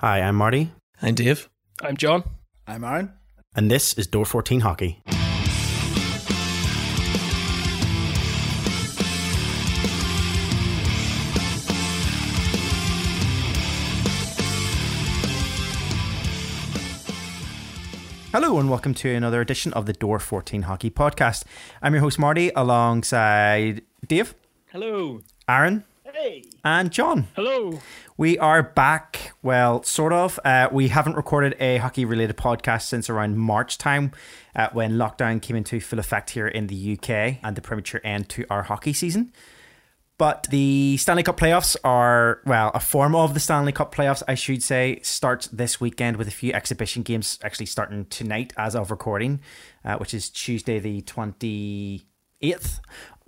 Hi, I'm Marty, I'm Dave. I'm John. I'm Aaron. and this is Door 14 Hockey. Hello and welcome to another edition of the Door 14 Hockey Podcast. I'm your host Marty alongside Dave, Hello. Aaron, Hey. and John. Hello. We are back. Well, sort of. Uh, we haven't recorded a hockey related podcast since around March time uh, when lockdown came into full effect here in the UK and the premature end to our hockey season. But the Stanley Cup playoffs are, well, a form of the Stanley Cup playoffs, I should say, starts this weekend with a few exhibition games actually starting tonight as of recording, uh, which is Tuesday the 28th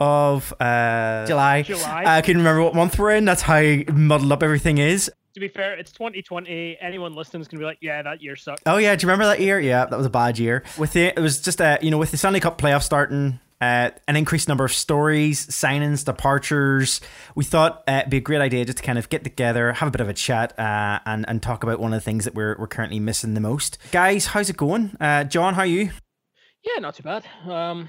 of uh, July. July. I couldn't remember what month we're in. That's how muddled up everything is. To be fair, it's 2020. Anyone listening is going to be like, yeah, that year sucked. Oh yeah, do you remember that year? Yeah, that was a bad year. With the it was just uh, you know with the Stanley Cup playoff starting, uh, an increased number of stories, signings, departures. We thought uh, it'd be a great idea just to kind of get together, have a bit of a chat, uh, and and talk about one of the things that we're we're currently missing the most. Guys, how's it going? Uh, John, how are you? Yeah, not too bad. Um,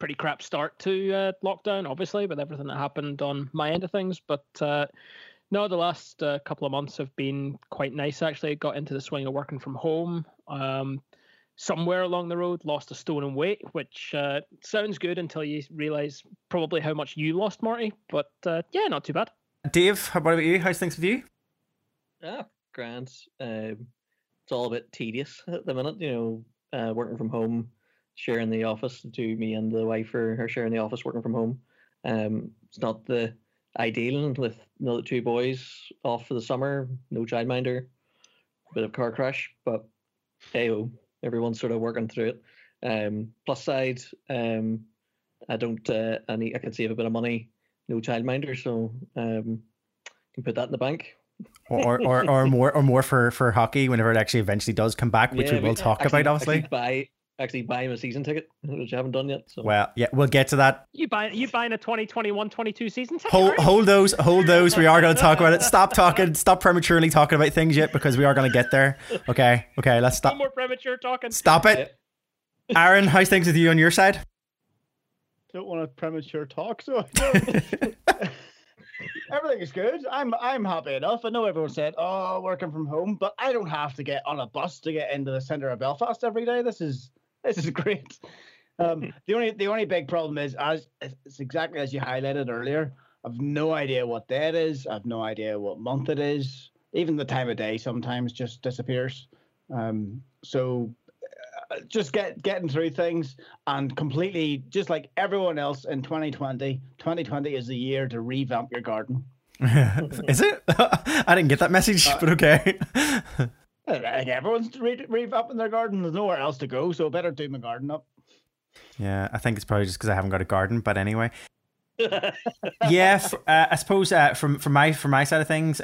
pretty crap start to uh, lockdown, obviously, with everything that happened on my end of things. But uh, no, the last uh, couple of months have been quite nice. Actually, got into the swing of working from home. Um, somewhere along the road, lost a stone in weight, which uh, sounds good until you realize probably how much you lost, Marty. But uh, yeah, not too bad. Dave, how about you? How's things with you? Yeah, grand. Um, it's all a bit tedious at the minute, you know, uh, working from home, sharing the office. To me and the wife are, are sharing the office, working from home. Um, it's not the ideal with the two boys off for the summer, no childminder, bit of car crash, but hey, everyone's sort of working through it. Um, plus side, um, I don't, uh, I need, I can save a bit of money, no childminder, so um, can put that in the bank. Or or, or more or more for for hockey whenever it actually eventually does come back, which Yeah, we will talk actually- about, obviously. Buy, actually buy him a season ticket, which I haven't done yet. So Well, yeah, we'll get to that You buying you buying a 2021-22 season ticket? hold, hold those hold those we are going to talk about it stop talking stop prematurely talking about things yet because we are going to get there okay okay let's stop. No stop more premature talking. stop it aaron how's things with you on your side Don't want to premature talk, so I don't. everything is good. I'm I'm happy enough. I know everyone said, "Oh, working from home," but I don't have to get on a bus to get into the center of Belfast every day. This is this is great. Um, the only the only big problem is as it's exactly as you highlighted earlier. I've no idea what day it is. I've no idea what month it is. Even the time of day sometimes just disappears. Um, so uh, just get getting through things and completely just like everyone else in 2020 2020 is the year to revamp your garden is it i didn't get that message Uh, but okay like everyone's re- revamping their garden. There's nowhere else to go so I better do my garden up. Yeah i think it's probably just because i haven't got a garden but anyway. Yeah f- uh, i suppose uh, from from my from my side of things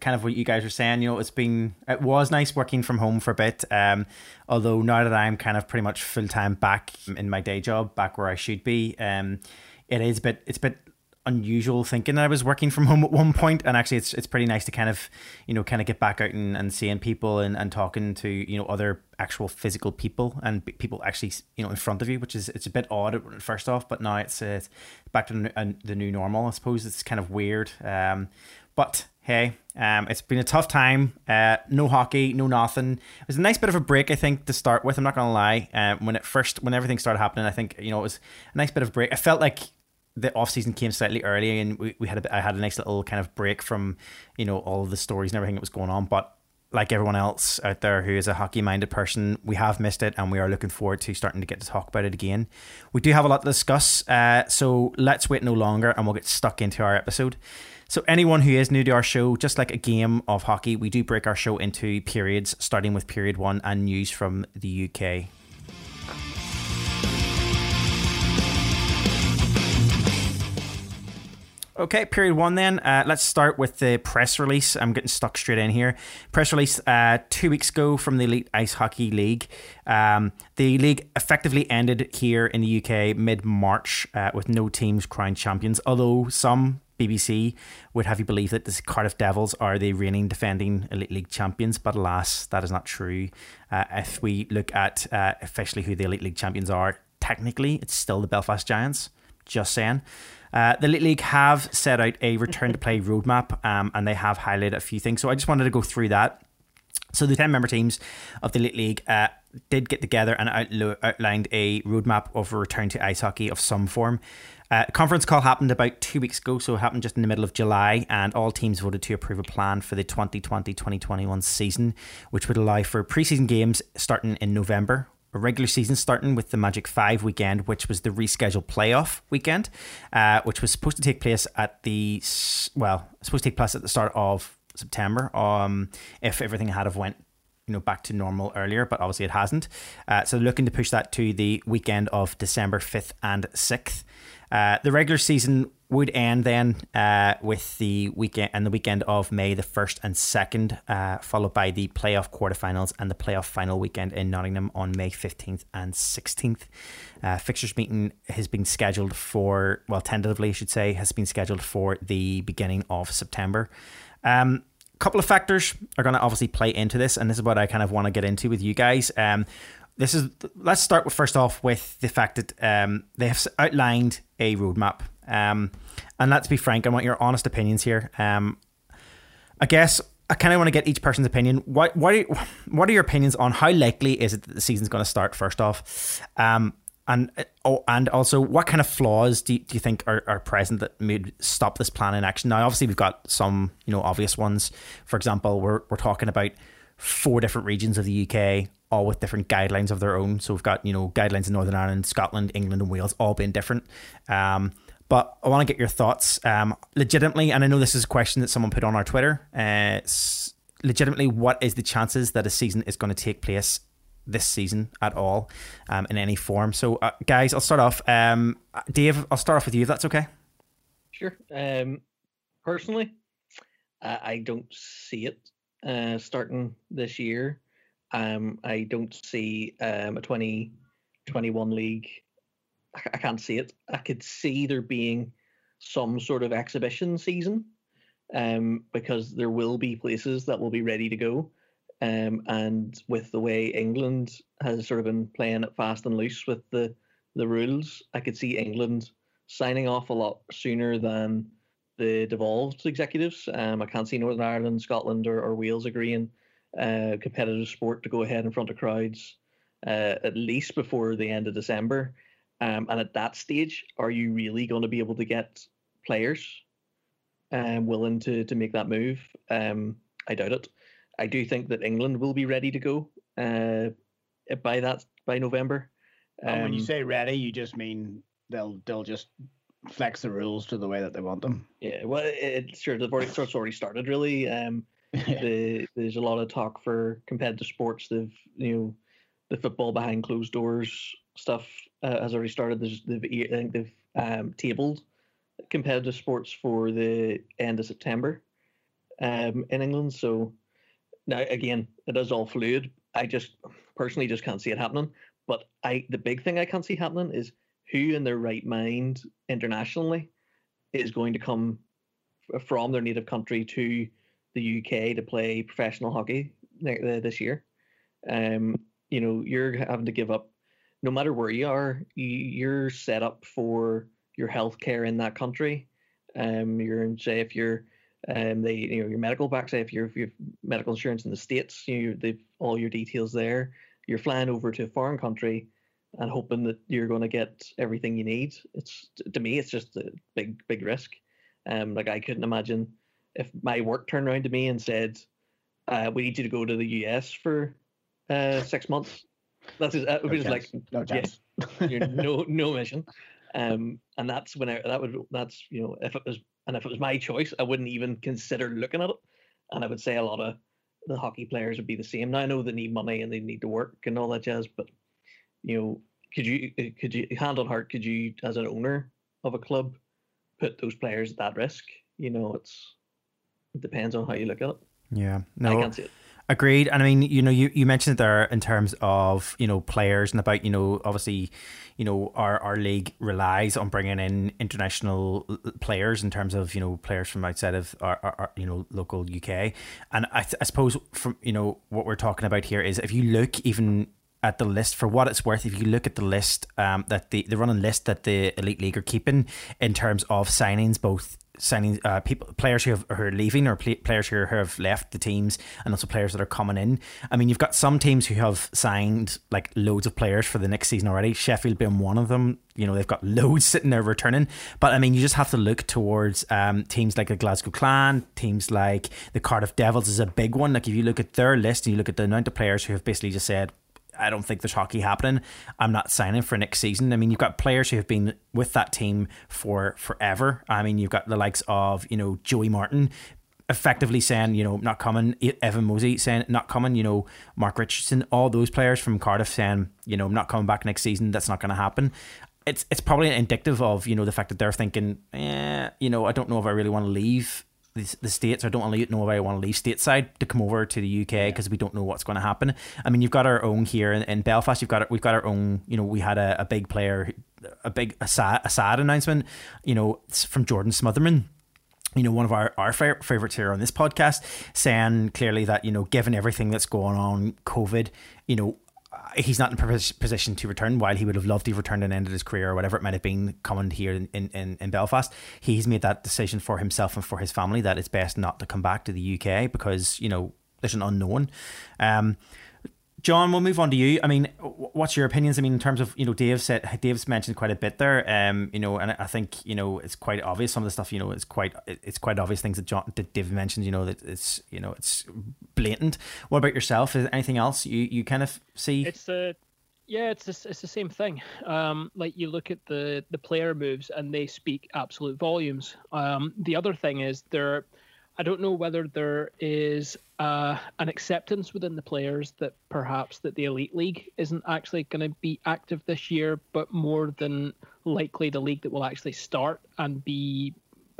kind of what you guys were saying you know it's been it was nice working from home for a bit um although now that i'm kind of pretty much full-time back in my day job back where i should be um it is a bit it's a bit unusual thinking that I was working from home at one point and actually it's it's pretty nice to kind of you know kind of get back out and, and seeing people and, and talking to you know other actual physical people and people actually you know in front of you which is it's a bit odd at first off but now it's, uh, back to the new, uh, normal I suppose. It's kind of weird um but hey um it's been a tough time. Uh no hockey no nothing. It was a nice bit of a break I think to start with I'm not gonna lie. Um when it first when everything started happening I think you know it was a nice bit of break. I felt like the off season came slightly early, and we, we had a I had a nice little kind of break from you know all of the stories and everything that was going on. But like everyone else out there who is a hockey minded person, we have missed it, and we are looking forward to starting to get to talk about it again. We do have a lot to discuss, uh, so let's wait no longer, and we'll get stuck into our episode. So, anyone who is new to our show, just like a game of hockey, we do break our show into periods, starting with period one and news from the UK. Okay, period one then. Uh, let's start with the press release. I'm getting stuck straight in here. Press release uh, two weeks ago from the Elite Ice Hockey League. Um, the league effectively ended here in the UK mid March uh, with no teams crowned champions, although some BBC would have you believe that the Cardiff Devils are the reigning defending Elite League champions, but alas, that is not true. Uh, if we look at uh, officially who the Elite League champions are, technically it's still the Belfast Giants. Just saying. Uh, the Elite League have set out a return to play roadmap um, and they have highlighted a few things. So I just wanted to go through that. So the 10 member teams of the Elite League uh, did get together and outlo- outlined a roadmap of a return to ice hockey of some form. Uh, conference call happened about two weeks ago, so it happened just in the middle of July, and all teams voted to approve a plan for the 2020 2021 season, which would allow for preseason games starting in November, a regular season starting with the Magic Five weekend, which was the rescheduled playoff weekend, uh, which was supposed to take place at the well, supposed to take place at the start of September. Um, if everything had have went you know back to normal earlier, but obviously it hasn't. Uh, so looking to push that to the weekend of December fifth and sixth. Uh, the regular season would end then uh, with the weekend and the weekend of May the first and second, uh, followed by the playoff quarterfinals and the playoff final weekend in Nottingham on May fifteenth and sixteenth. Uh, fixtures meeting has been scheduled for well, tentatively, I should say, has been scheduled for the beginning of September. Um, couple of factors are going to obviously play into this, and this is what I kind of want to get into with you guys. Um, this is let's start with, first off with the fact that um, they have outlined a roadmap. Um, and let's be frank, I want your honest opinions here. Um, I guess I kind of want to get each person's opinion. What what are, what are your opinions on how likely is it that the season's going to start? First off, um, and oh, and also what kind of flaws do you, do you think are, are present that may stop this plan in action? Now, obviously, we've got some you know obvious ones. For example, we're we're talking about four different regions of the UK, all with different guidelines of their own. So we've got you know guidelines in Northern Ireland, Scotland, England, and Wales, all being different. Um, but I want to get your thoughts, um, legitimately, and I know this is a question that someone put on our Twitter. Uh, legitimately, what is the chances that a season is going to take place this season at all, um, in any form? So, uh, guys, I'll start off. Um, Dave, I'll start off with you if that's okay. Sure. Um, personally, I don't see it uh, starting this year. Um, I don't see um, a 2021 league. I, can't see it. I could see there being some sort of exhibition season um, because there will be places that will be ready to go. Um, and with the way England has sort of been playing it fast and loose with the, the rules, I could see England signing off a lot sooner than the devolved executives. Um, I can't see Northern Ireland, Scotland, or, or Wales agreeing uh, competitive sport to go ahead in front of crowds uh, at least before the end of December. Um, and at that stage, are you really going to be able to get players um, willing to to make that move? Um, I doubt it. I do think that England will be ready to go uh, by that by November. Um, when you um, say ready, you just mean they'll they'll just flex the rules to the way that they want them. Yeah, well, it, sure the it's already started really. Um, the, there's a lot of talk for competitive sports. They've you know the football behind closed doors stuff uh, has already started. There's they've I think they've um, tabled competitive sports for the end of September um, in England. So now again, it is all fluid. I just personally just can't see it happening. But I the big thing I can't see happening is who in their right mind internationally is going to come from their native country to the UK to play professional hockey this year. Um, you know, you're having to give up, no matter where you are, you're set up for your health care in that country. Um, you're in, say if you're um, they you know your medical back say if you're if you have medical insurance in the states, you know, they've all your details there. You're flying over to a foreign country and hoping that you're going to get everything you need. It's to me, it's just a big big risk. Um, like I couldn't imagine if my work turned around to me and said, uh, "We need you to go to the US for uh, six months," that's just, it was no like no chance. Yeah, no no mission. Um, and that's when I that would that's you know if it was and if it was my choice, I wouldn't even consider looking at it. And I would say a lot of the hockey players would be the same. Now I know they need money and they need to work and all that jazz, but you know, could you uh, could you hand on heart could you as an owner of a club put those players at that risk? You know, it's it depends on how you look at it. Yeah, no, I can't see it. Agreed. And I mean, you know, you, you mentioned there in terms of, you know, players and about, you know, obviously, you know, our, our league relies on bringing in international uh, players in terms of, you know, players from outside of our, our, our you know, local UK. And I, I suppose from, you know, what we're talking about here is if you look even at the list for what it's worth, if you look at the list um, that the the running list that the elite league are keeping in terms of signings, both signing uh, people players who, have, who are leaving or play, players who have left the teams and also players that are coming in. I mean you've got some teams who have signed like loads of players for the next season already. Sheffield being one of them you know they've got loads sitting there returning. But i mean you just have to look towards um, teams like the glasgow clan teams like the cardiff devils is a big one. Like if you look at their list and you look at the amount of players who have basically just said I don't think there's hockey happening. I'm not signing for next season. I mean, you've got players who have been with that team for forever. I mean, you've got the likes of, you know, Joey Martin effectively saying, you know, not coming, Evan Mosey saying not coming, you know, Mark Richardson, all those players from Cardiff saying, you know, I'm not coming back next season. That's not going to happen. It's it's probably indicative of, you know, the fact that they're thinking, eh, you know, I don't know if I really want to leave the, the states. I don't want to know if I want to leave stateside to come over to the UK because we don't know what's going to happen. I mean, you've got our own here in, in Belfast. You've got we've got our own. You know, we had a, a big player, a big a sad, a sad announcement. You know, from Jordan Smotherman you know, one of our, our favorites here on this podcast, saying clearly that, you know, given everything that's going on, COVID, you know, he's not in a position to return while he would have loved to return and ended his career or whatever it might have been coming here in, in, in Belfast. He's made that decision for himself and for his family that it's best not to come back to the UK because, you know, there's an unknown. Um, John, we'll move on to you. I mean, what's your opinions? I mean, in terms of you know, Dave said Dave's mentioned quite a bit there. Um, you know, and I think you know it's quite obvious. Some of the stuff, you know, it's quite it's quite obvious things that John that Dave mentioned. You know, that it's you know it's blatant. What about yourself? Is anything else you you kind of see? It's the yeah, it's the, it's the same thing. Um, like you look at the the player moves and they speak absolute volumes. Um, the other thing is there I don't know whether there is uh, an acceptance within the players that perhaps that the elite league isn't actually going to be active this year, but more than likely the league that will actually start and be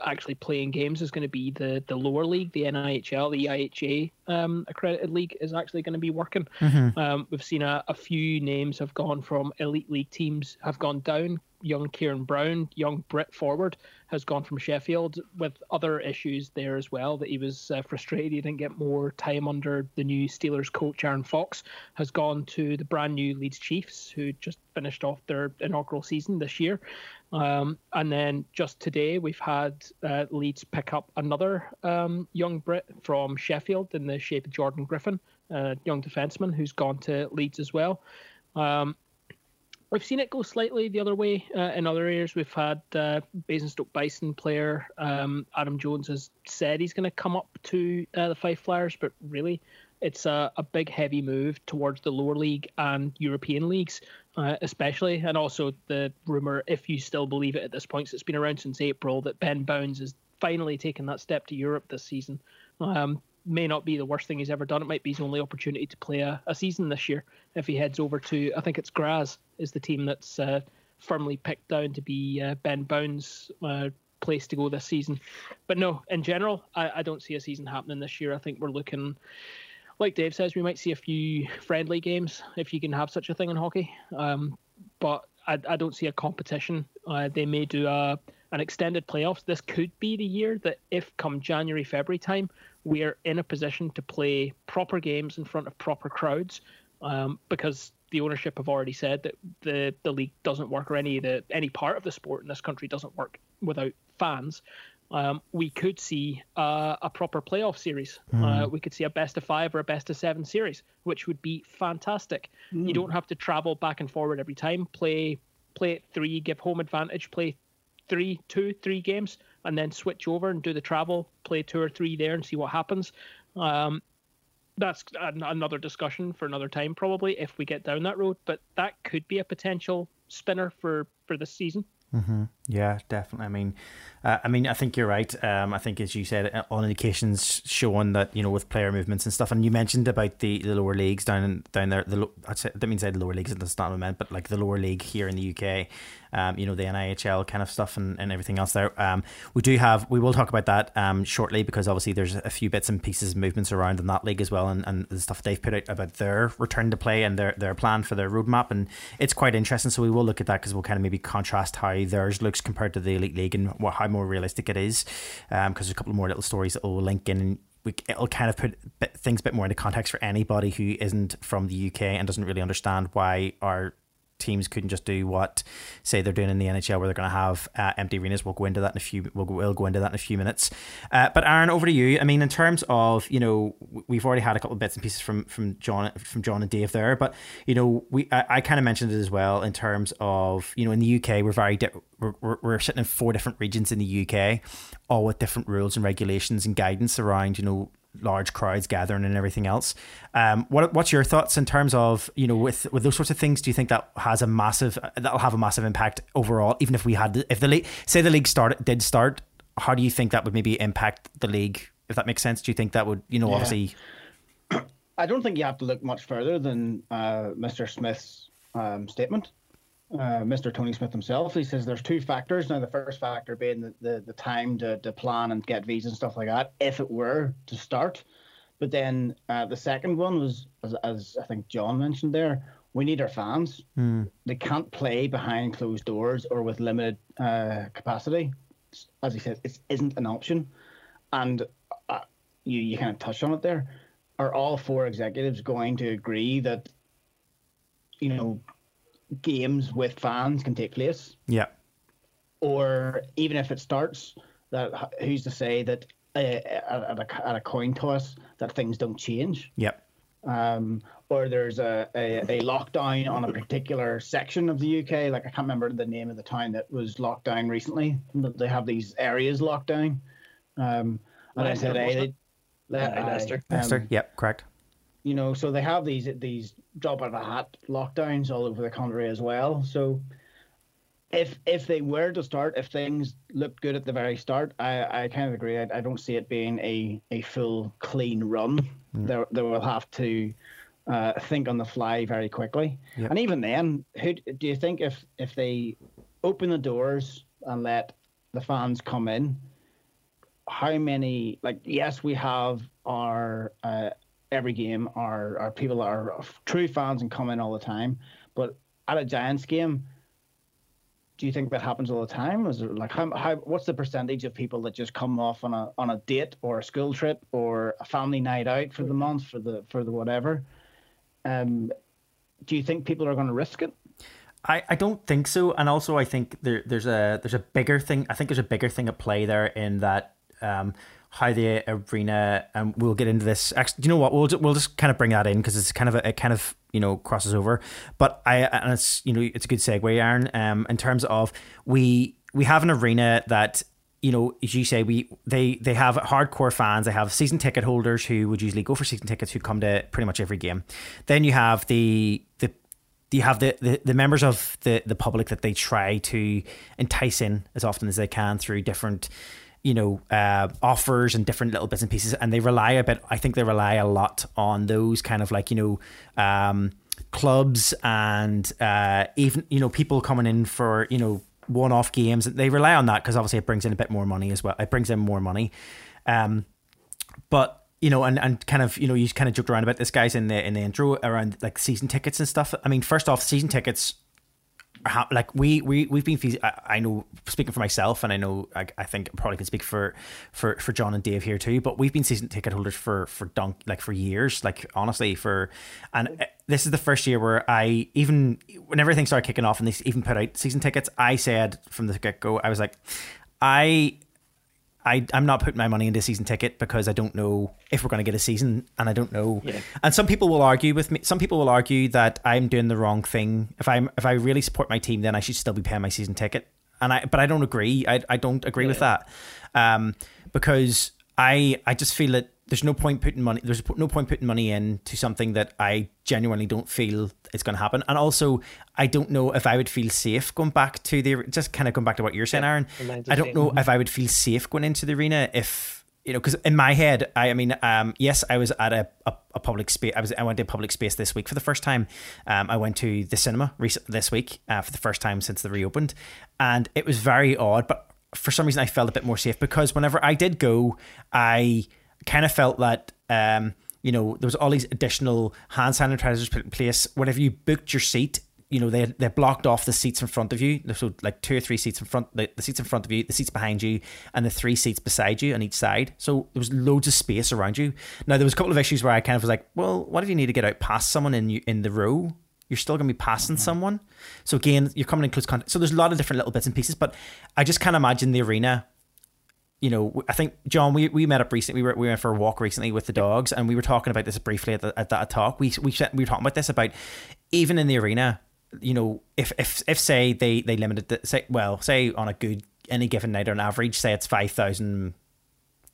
actually playing games is going to be the the lower league, the NIHL, the IHA um, accredited league is actually going to be working. Mm-hmm. Um, we've seen a, a few names have gone from elite league teams have gone down young Kieran Brown, young Brit forward, has gone from Sheffield with other issues there as well. That he was uh, frustrated he didn't get more time under the new Steelers coach Aaron Fox. Has gone to the brand new Leeds Chiefs, who just finished off their inaugural season this year. Um, and then just today, we've had uh, Leeds pick up another um, young Brit from Sheffield in the shape of Jordan Griffin, a young defenseman who's gone to Leeds as well. Um, We've seen it go slightly the other way uh, in other areas. We've had uh, Basingstoke Bison player um, Adam Jones has said he's going to come up to uh, the Fife Flyers, but really, it's a, a, big heavy move towards the lower league and European leagues, uh, especially, and also the rumor, if you still believe it at this point, so it's been around since April, that Ben Bowns is finally taking that step to Europe this season. Um, may not be the worst thing he's ever done. It might be his only opportunity to play a, a season this year if he heads over to, I think it's Graz is the team that's uh, firmly picked down to be uh, Ben Bowns' uh, place to go this season. But no, in general, I, I don't see a season happening this year. I think we're looking, like Dave says, we might see a few friendly games if you can have such a thing in hockey. Um, but I, I don't see a competition. Uh, they may do a an extended playoffs. This could be the year that if come January, February time, we are in a position to play proper games in front of proper crowds um, because the ownership have already said that the, the league doesn't work or any the any part of the sport in this country doesn't work without fans. Um, we could see uh, a proper playoff series. Mm. Uh, we could see a best of five or a best of seven series, which would be fantastic. Mm. You don't have to travel back and forward every time. Play play three, give home advantage. Play three, two, three games, and then switch over and do the travel, play two or three there, and see what happens. Um, that's another discussion for another time, probably if we get down that road. But that could be a potential spinner for for this season. Mm-hmm. Yeah, definitely. I mean, uh, I mean, I think you're right. Um, I think, as you said, uh, on indications showing that you know with player movements and stuff. And you mentioned about the, the lower leagues down in, down there. The I that means I the lower leagues. That's not what I meant, but like the lower league here in the UK. Um, you know the NIHL kind of stuff and, and everything else there. Um, we do have. We will talk about that um shortly because obviously there's a few bits and pieces of movements around in that league as well, and, and the stuff they've put out about their return to play and their their plan for their roadmap, and it's quite interesting. So we will look at that because we'll kind of maybe contrast how theirs looks compared to the elite league and what how more realistic it is because um, there's a couple more little stories that will link in. And we, it'll kind of put things a bit more into context for anybody who isn't from the UK and doesn't really understand why our teams couldn't just do what say they're doing in the NHL where they're going to have uh, empty arenas. We'll go into that in a few. We'll, we'll go into that in a few minutes. Uh, but Aaron, over to you. I mean, in terms of you know, we've already had a couple of bits and pieces from from John from John and Dave there, but you know, we I, I kind of mentioned it as well in terms of you know in the UK we're very di- we're, we're sitting in four different regions in the UK, all with different rules and regulations and guidance around you know large crowds gathering and everything else. Um, what what's your thoughts in terms of you know with with those sorts of things? Do you think that has a massive that'll have a massive impact overall? Even if we had if the league say the league started did start, how do you think that would maybe impact the league? If that makes sense, do you think that would you know yeah. obviously? I don't think you have to look much further than uh, Mr. Smith's um, statement uh, Mr. Tony Smith himself. He says there's two factors. Now, the first factor being the, the, the time to, to plan and get visas and stuff like that, if it were to start. But then uh, the second one was, as, as, I think John mentioned there, we need our fans. Mm. They can't play behind closed doors or with limited uh, capacity. As he said, it isn't an option. And uh, you, you kind of touched on it there. Are all four executives going to agree that, you know, games with fans can take place. Yeah. Or even if it starts, that who's to say that uh, at, a, at a coin toss that things don't change? Yep. Um, or there's a, a, a, lockdown on a particular section of the UK. Like I can't remember the name of the town that was locked down recently. They have these areas locked down. Um, and I said, hey, they, uh, Leicester. Um, Leicester. Yep, correct you know, so they have these these drop out of a hat lockdowns all over the country as well. So if if they were to start, if things looked good at the very start, I, I kind of agree. I, I don't see it being a, a full clean run. Mm. They they will have to uh, think on the fly very quickly. Yep. And even then, who do you think if if they open the doors and let the fans come in? How many? Like, yes, we have our uh, every game are are people are true fans and come in all the time. But at a Giants game, do you think that happens all the time? Is it like how, how what's the percentage of people that just come off on a on a date or a school trip or a family night out for the month for the for the whatever? Um, do you think people are going to risk it? I, I don't think so, and also I think there there's a there's a bigger thing. I think there's a bigger thing at play there in that um, how the arena and we'll get into this actually do you know what we'll we'll just kind of bring that in because it's kind of a, it kind of you know crosses over but i and it's you know it's a good segue aaron um in terms of we we have an arena that you know, as you say, we they they have hardcore fans. They have season ticket holders who would usually go for season tickets who come to pretty much every game. Then you have the the you have the, the, the members of the, the public that they try to entice in as often as they can through different you know uh, offers and different little bits and pieces and they rely a bit i think they rely a lot on those kind of like you know um, clubs and uh, even you know people coming in for you know one-off games. They rely on that because obviously it brings in a bit more money as well. It brings in more money. Um, but you know, and, and kind of, you know, you kind of joked around about this guys in the in the intro around like season tickets and stuff. I mean, first off, season tickets how, like we we we've been I, I know speaking for myself and I know I, I think I probably can speak for for for John and Dave here too but we've been season ticket holders for for dunk like for years like honestly for and eh, this is the first year where I even when everything started kicking off and they even put out season tickets I said from the get go I was like I I, I'm not putting my money into a season ticket because I don't know if we're going to get a season and I don't know. Yeah. And some people will argue with me. Some people will argue that I'm doing the wrong thing. If I'm if I really support my team, then I should still be paying my season ticket. And I but I don't agree. I, I don't agree yeah. with that. Um, because I I just feel that there's no point putting money. There's no point putting money into something that I genuinely don't feel is going to happen. And also, I don't know if I would feel safe going back to the just kind of going back to what you're saying, Aaron. I don't know if I would feel safe going into the arena if you know because in my head, I, I mean, um, yes, I was at a, a, a public space. I was I went to a public space this week for the first time. Um, I went to the cinema recent this week uh, for the first time since they reopened, and it was very odd, but. For some reason, I felt a bit more safe because whenever I did go, I kind of felt that um, you know there was all these additional hand sanitizers put in place. Whenever you booked your seat, you know they they blocked off the seats in front of you. So like two or three seats in front, the, the seats in front of you, the seats behind you, and the three seats beside you on each side. So there was loads of space around you. Now there was a couple of issues where I kind of was like, well, what if you need to get out past someone in you in the row? You're still going to be passing mm-hmm. someone. So again, you're coming in close contact. So there's a lot of different little bits and pieces, but I just can't imagine the arena you know, I think John, we, we met up recently. We were we went for a walk recently with the dogs, and we were talking about this briefly at, the, at that talk. We we we were talking about this about even in the arena. You know, if if if say they they limited the, say well say on a good any given night on average, say it's five thousand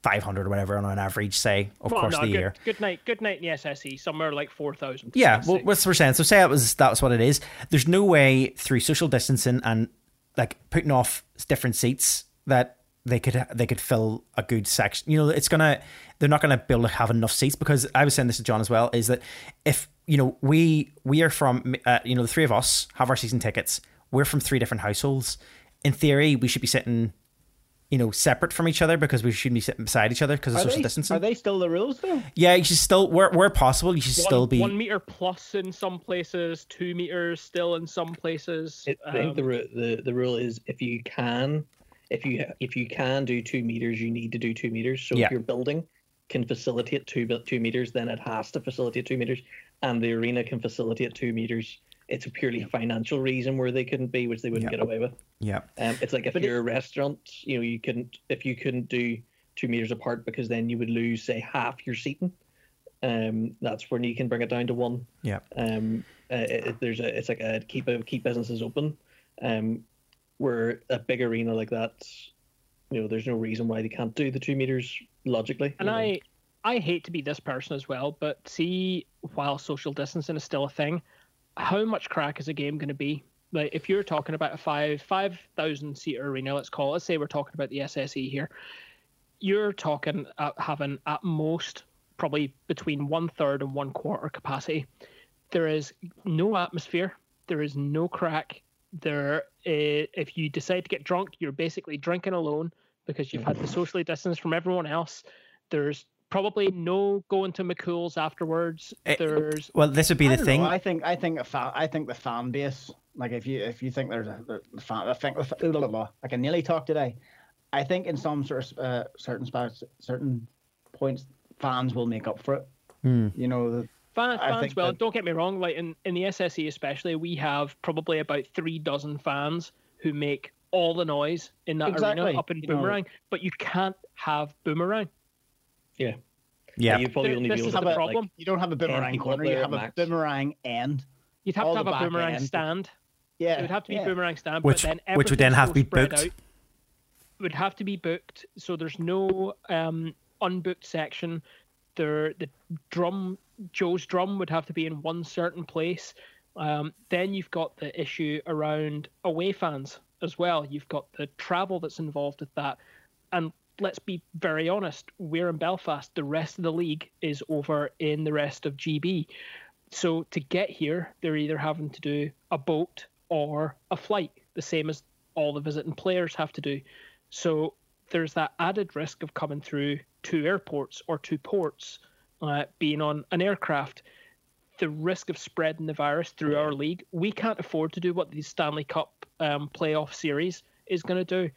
five hundred or whatever on an average, say, of well, course, no, the good, year. Good night, good night in the SSE, somewhere like four thousand. Yeah, well, what's the percent? So say that was that was what it is. There's no way through social distancing and like putting off different seats that they could they could fill a good section. You know, it's gonna they're not gonna be able to have enough seats because I was saying this to John as well. Is that if you know we we are from uh, you know the three of us have our season tickets. We're from three different households. In theory, we should be sitting you know, separate from each other because we shouldn't be sitting beside each other because of are social they, distancing. Are they still the rules though? Yeah, you should still where where possible you should one, still be one meter plus in some places, two meters still in some places. It, I think the um, the the rule is if you can if you if you can do two meters, you need to do two meters. So yeah. if your building can facilitate two two meters, then it has to facilitate two meters, and the arena can facilitate two meters. It's a purely financial reason where they couldn't be, which they wouldn't yeah. get away with. Yeah. Um, it's like if but you're it, a restaurant, you know, you couldn't if you couldn't do two meters apart because then you would lose say half your seating. Um, that's when you can bring it down to one. Yeah. Um, uh, it, there's a it's like a keep a keep businesses open. Um, where a big arena like that, you know, there's no reason why they can't do the two meters logically. And I, I hate to be this person as well, but see, while social distancing is still a thing, how much crack is a game going to be? Like, if you're talking about a five five thousand seater arena, let's call it. Let's say we're talking about the SSE here. You're talking at having at most probably between one third and one quarter capacity. There is no atmosphere. There is no crack there uh, if you decide to get drunk you're basically drinking alone because you've had the socially distance from everyone else. There's probably no going to McCool's afterwards. Eh, there's well this would be the thing know. i think i think a fan, i think the fan base like if you if you think there's a the fan i think blah, blah, blah, i can nearly talk today. I think in some sort of uh, certain spots certain points fans will make up for it. Mm. you know Fans, fans well, that... don't get me wrong. Like in, in the SSE especially, we have probably about three dozen fans who make all the noise in that exactly. arena up in you Boomerang, know. but you can't have Boomerang. Yeah. Yeah. You probably only this is the problem. Like, you don't have a Boomerang corner. You have a Boomerang end. You'd have to have a Boomerang end. stand. Yeah. It would have to be yeah. Boomerang stand, which, but then which would then have to be booked. Out, would have to be booked, so there's no um, unbooked section. There, the drum Joe's drum would have to be in one certain place. Um, then you've got the issue around away fans as well. You've got the travel that's involved with that. And let's be very honest, we're in Belfast. The rest of the league is over in the rest of GB. So to get here, they're either having to do a boat or a flight, the same as all the visiting players have to do. So there's that added risk of coming through two airports or two ports uh, being on an aircraft, the risk of spreading the virus through our league, we can't afford to do what the Stanley Cup um, playoff series is going to do.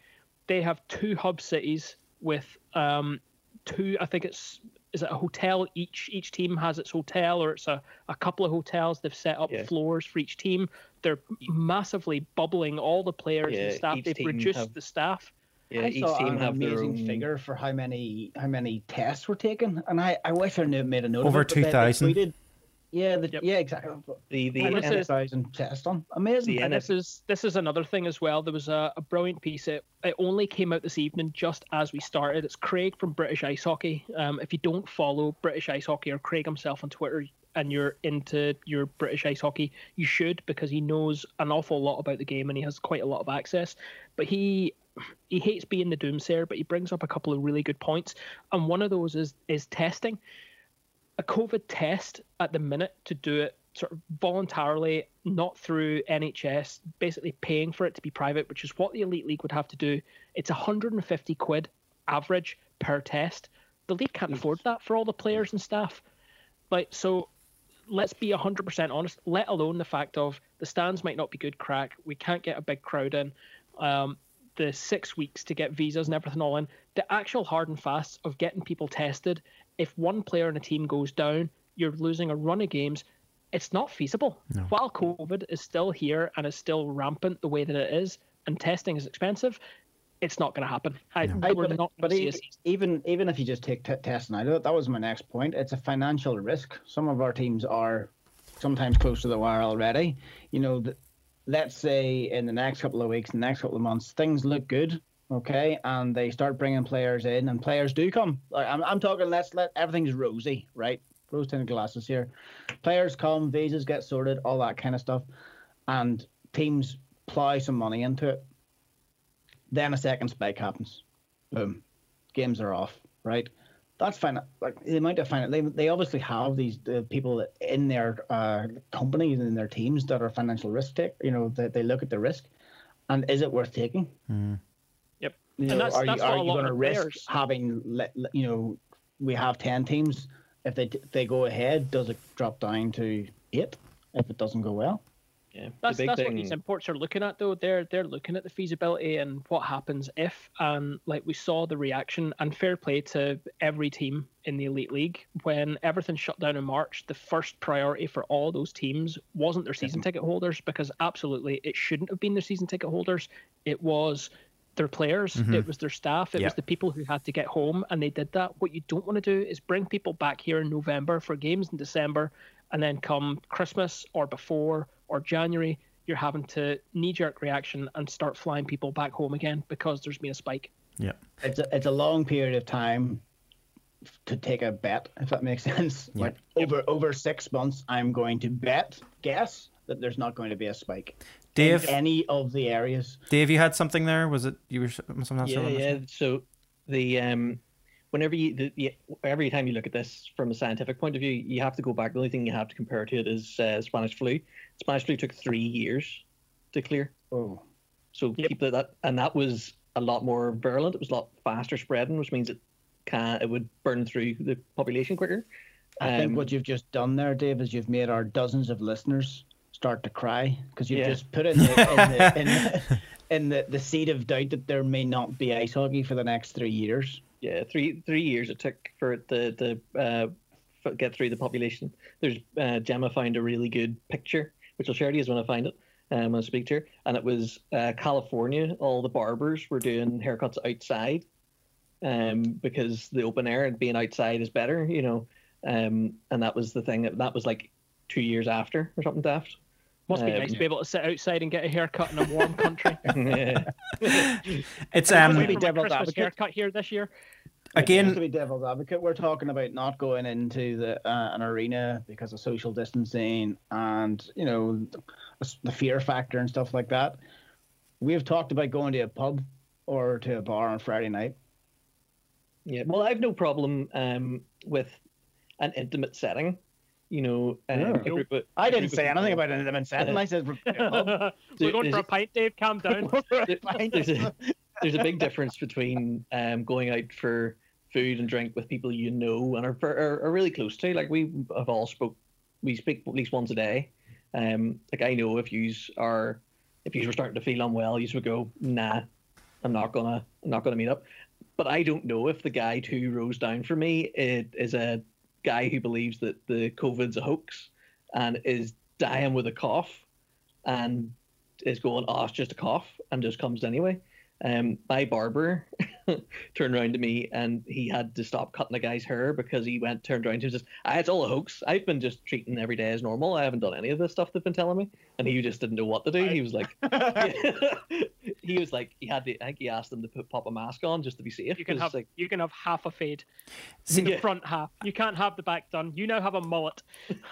They have two hub cities with um, two, I think it's is it a hotel? Each each team has its hotel or it's a, a couple of hotels. They've set up yeah. floors for each team. They're massively bubbling all the players yeah, and staff they've reduced have, the staff yeah, I each saw team an have amazing own... figure for how many how many tests were taken, and I, I wish I knew made a note. Of it. Over two thousand. Yeah, the, Yep. yeah, exactly. The the And this N- is- thousand test on. Amazing. The And this is this is another thing as well. There was a, a brilliant piece. It, it only came out this evening, just as we started. It's Craig from British Ice Hockey. Um, if you don't follow British Ice Hockey or Craig himself on Twitter, and you're into your British Ice Hockey, you should because he knows an awful lot about the game and he has quite a lot of access. But he he hates being the doomsayer, but he brings up a couple of really good points. And one of those is is testing. A COVID test at the minute to do it sort of voluntarily, not through NHS, basically paying for it to be private, which is what the Elite League would have to do. It's 150 quid average per test. The league can't afford that for all the players and staff. Like, so let's be 100% honest, let alone the fact of the stands might not be good crack. We can't get a big crowd in. Um, the six weeks to get visas and everything all in. The actual hard and fast of getting people tested. If one player in a team goes down, you're losing a run of games. It's not feasible. While COVID is still here and is still rampant the way that it is, and testing is expensive, it's not going to happen. I, I, we're but not but going to see a season. even even if you just take t- testing out of it, that was my next point. It's a financial risk. Some of our teams are sometimes close to the wire already. You know, th- let's say in the next couple of weeks, the next couple of months, things look good, okay, and they start bringing players in, and players do come. Like, I'm I'm talking. Let's let everything's rosy, right? Rose tinted glasses here. Players come, visas get sorted, all that kind of stuff, and teams plow some money into it. Then a second spike happens. Boom. Games are off, right? That's fine. Like the amount of finance, they, they obviously have these uh, people in their uh, companies and in their teams that are financial risk take. You know, they, they look at the risk, and is it worth taking? Yep. You And know, that's- are that's you are you going to risk players- having let, let- you know we have ten teams? If they if they go ahead, does it drop down to eight? If it doesn't go well, yeah, That's, that's thing. what these imports are looking at, though. They're they're looking at the feasibility and what happens if, and like we saw the reaction. And fair play to every team in the elite league when everything shut down in March. The first priority for all those teams wasn't their season ticket holders because absolutely it shouldn't have been their season ticket holders. It was their players. Mm-hmm. It was their staff. It Yeah. was the people who had to get home, and they did that. What you don't want to do is bring people back here in November for games in December, and then come Christmas or before or January, you're having to knee jerk reaction and start flying people back home again because there's been a spike. Yeah. it's a, it's a long period of time to take a bet, if that makes sense. Yeah. Like over over six months, I'm going to bet, guess that there's not going to be a spike Dave, in any of the areas. Dave, you had something there. Was it you were something else? yeah, yeah. So the um, whenever you the, the, every time you look at this from a scientific point of view, you have to go back. The only thing you have to compare to it is uh, Spanish flu. Spanish flu took three years to clear. Oh, So Yep. keep that, that, and that was a lot more virulent. It was a lot faster spreading, which means it can it would burn through the population quicker. I think Um, what you've just done there, Dave, is you've made our dozens of listeners start to cry because you've Yeah. just put in the, in, the, in, the, in the the seed of doubt that there may not be ice hockey for the next three years. Yeah, three three years it took for it to, to uh, get through the population. There's uh, Gemma found a really good picture, which I'll share to you when I find it. Um, when I speak to her, and it was uh, California. All the barbers were doing haircuts outside, um, because the open air and being outside is better, you know. Um, and that was the thing. That, that was like two years after or something daft. Must be Um, nice to be able to sit outside and get a haircut in a warm country. yeah. It's um waiting for my devil's advocate. haircut here this year. Just to be devil's advocate, we're talking about not going into the uh, an arena because of social distancing and you know the, the fear factor and stuff like that. We've talked about going to a pub or to a bar on Friday night. Yeah, well, I have no problem um, with an intimate setting. You know, um, Yeah. a group of- I a didn't say anything people- about an intimate setting. I said we're going to a pub. We're going for a pint, Dave. Calm down. there's a, there's a big difference between um, going out for food and drink with people you know and are, are, are really close to. Like we have all spoke, we speak at least once a day. Um, like I know if you are, if you were starting to feel unwell, you would go, nah, I'm not gonna, I'm not gonna meet up. But I don't know if the guy two rows down for me it is a guy who believes that the COVID's a hoax and is dying with a cough and is going, oh, it's just a cough and just comes anyway. Um, my barber turned around to me and he had to stop cutting the guy's hair because he went turned around to him and says, ah, "It's all a hoax. I've been just treating every day as normal. I haven't done any of this stuff they've been telling me." And he just didn't know what to do. He was like, he was like, he had to. I think he asked them to put pop a mask on just to be safe. You can 'cause, have like, you can have half a fade, See, the Yeah. front half. You can't have the back done. You now have a mullet.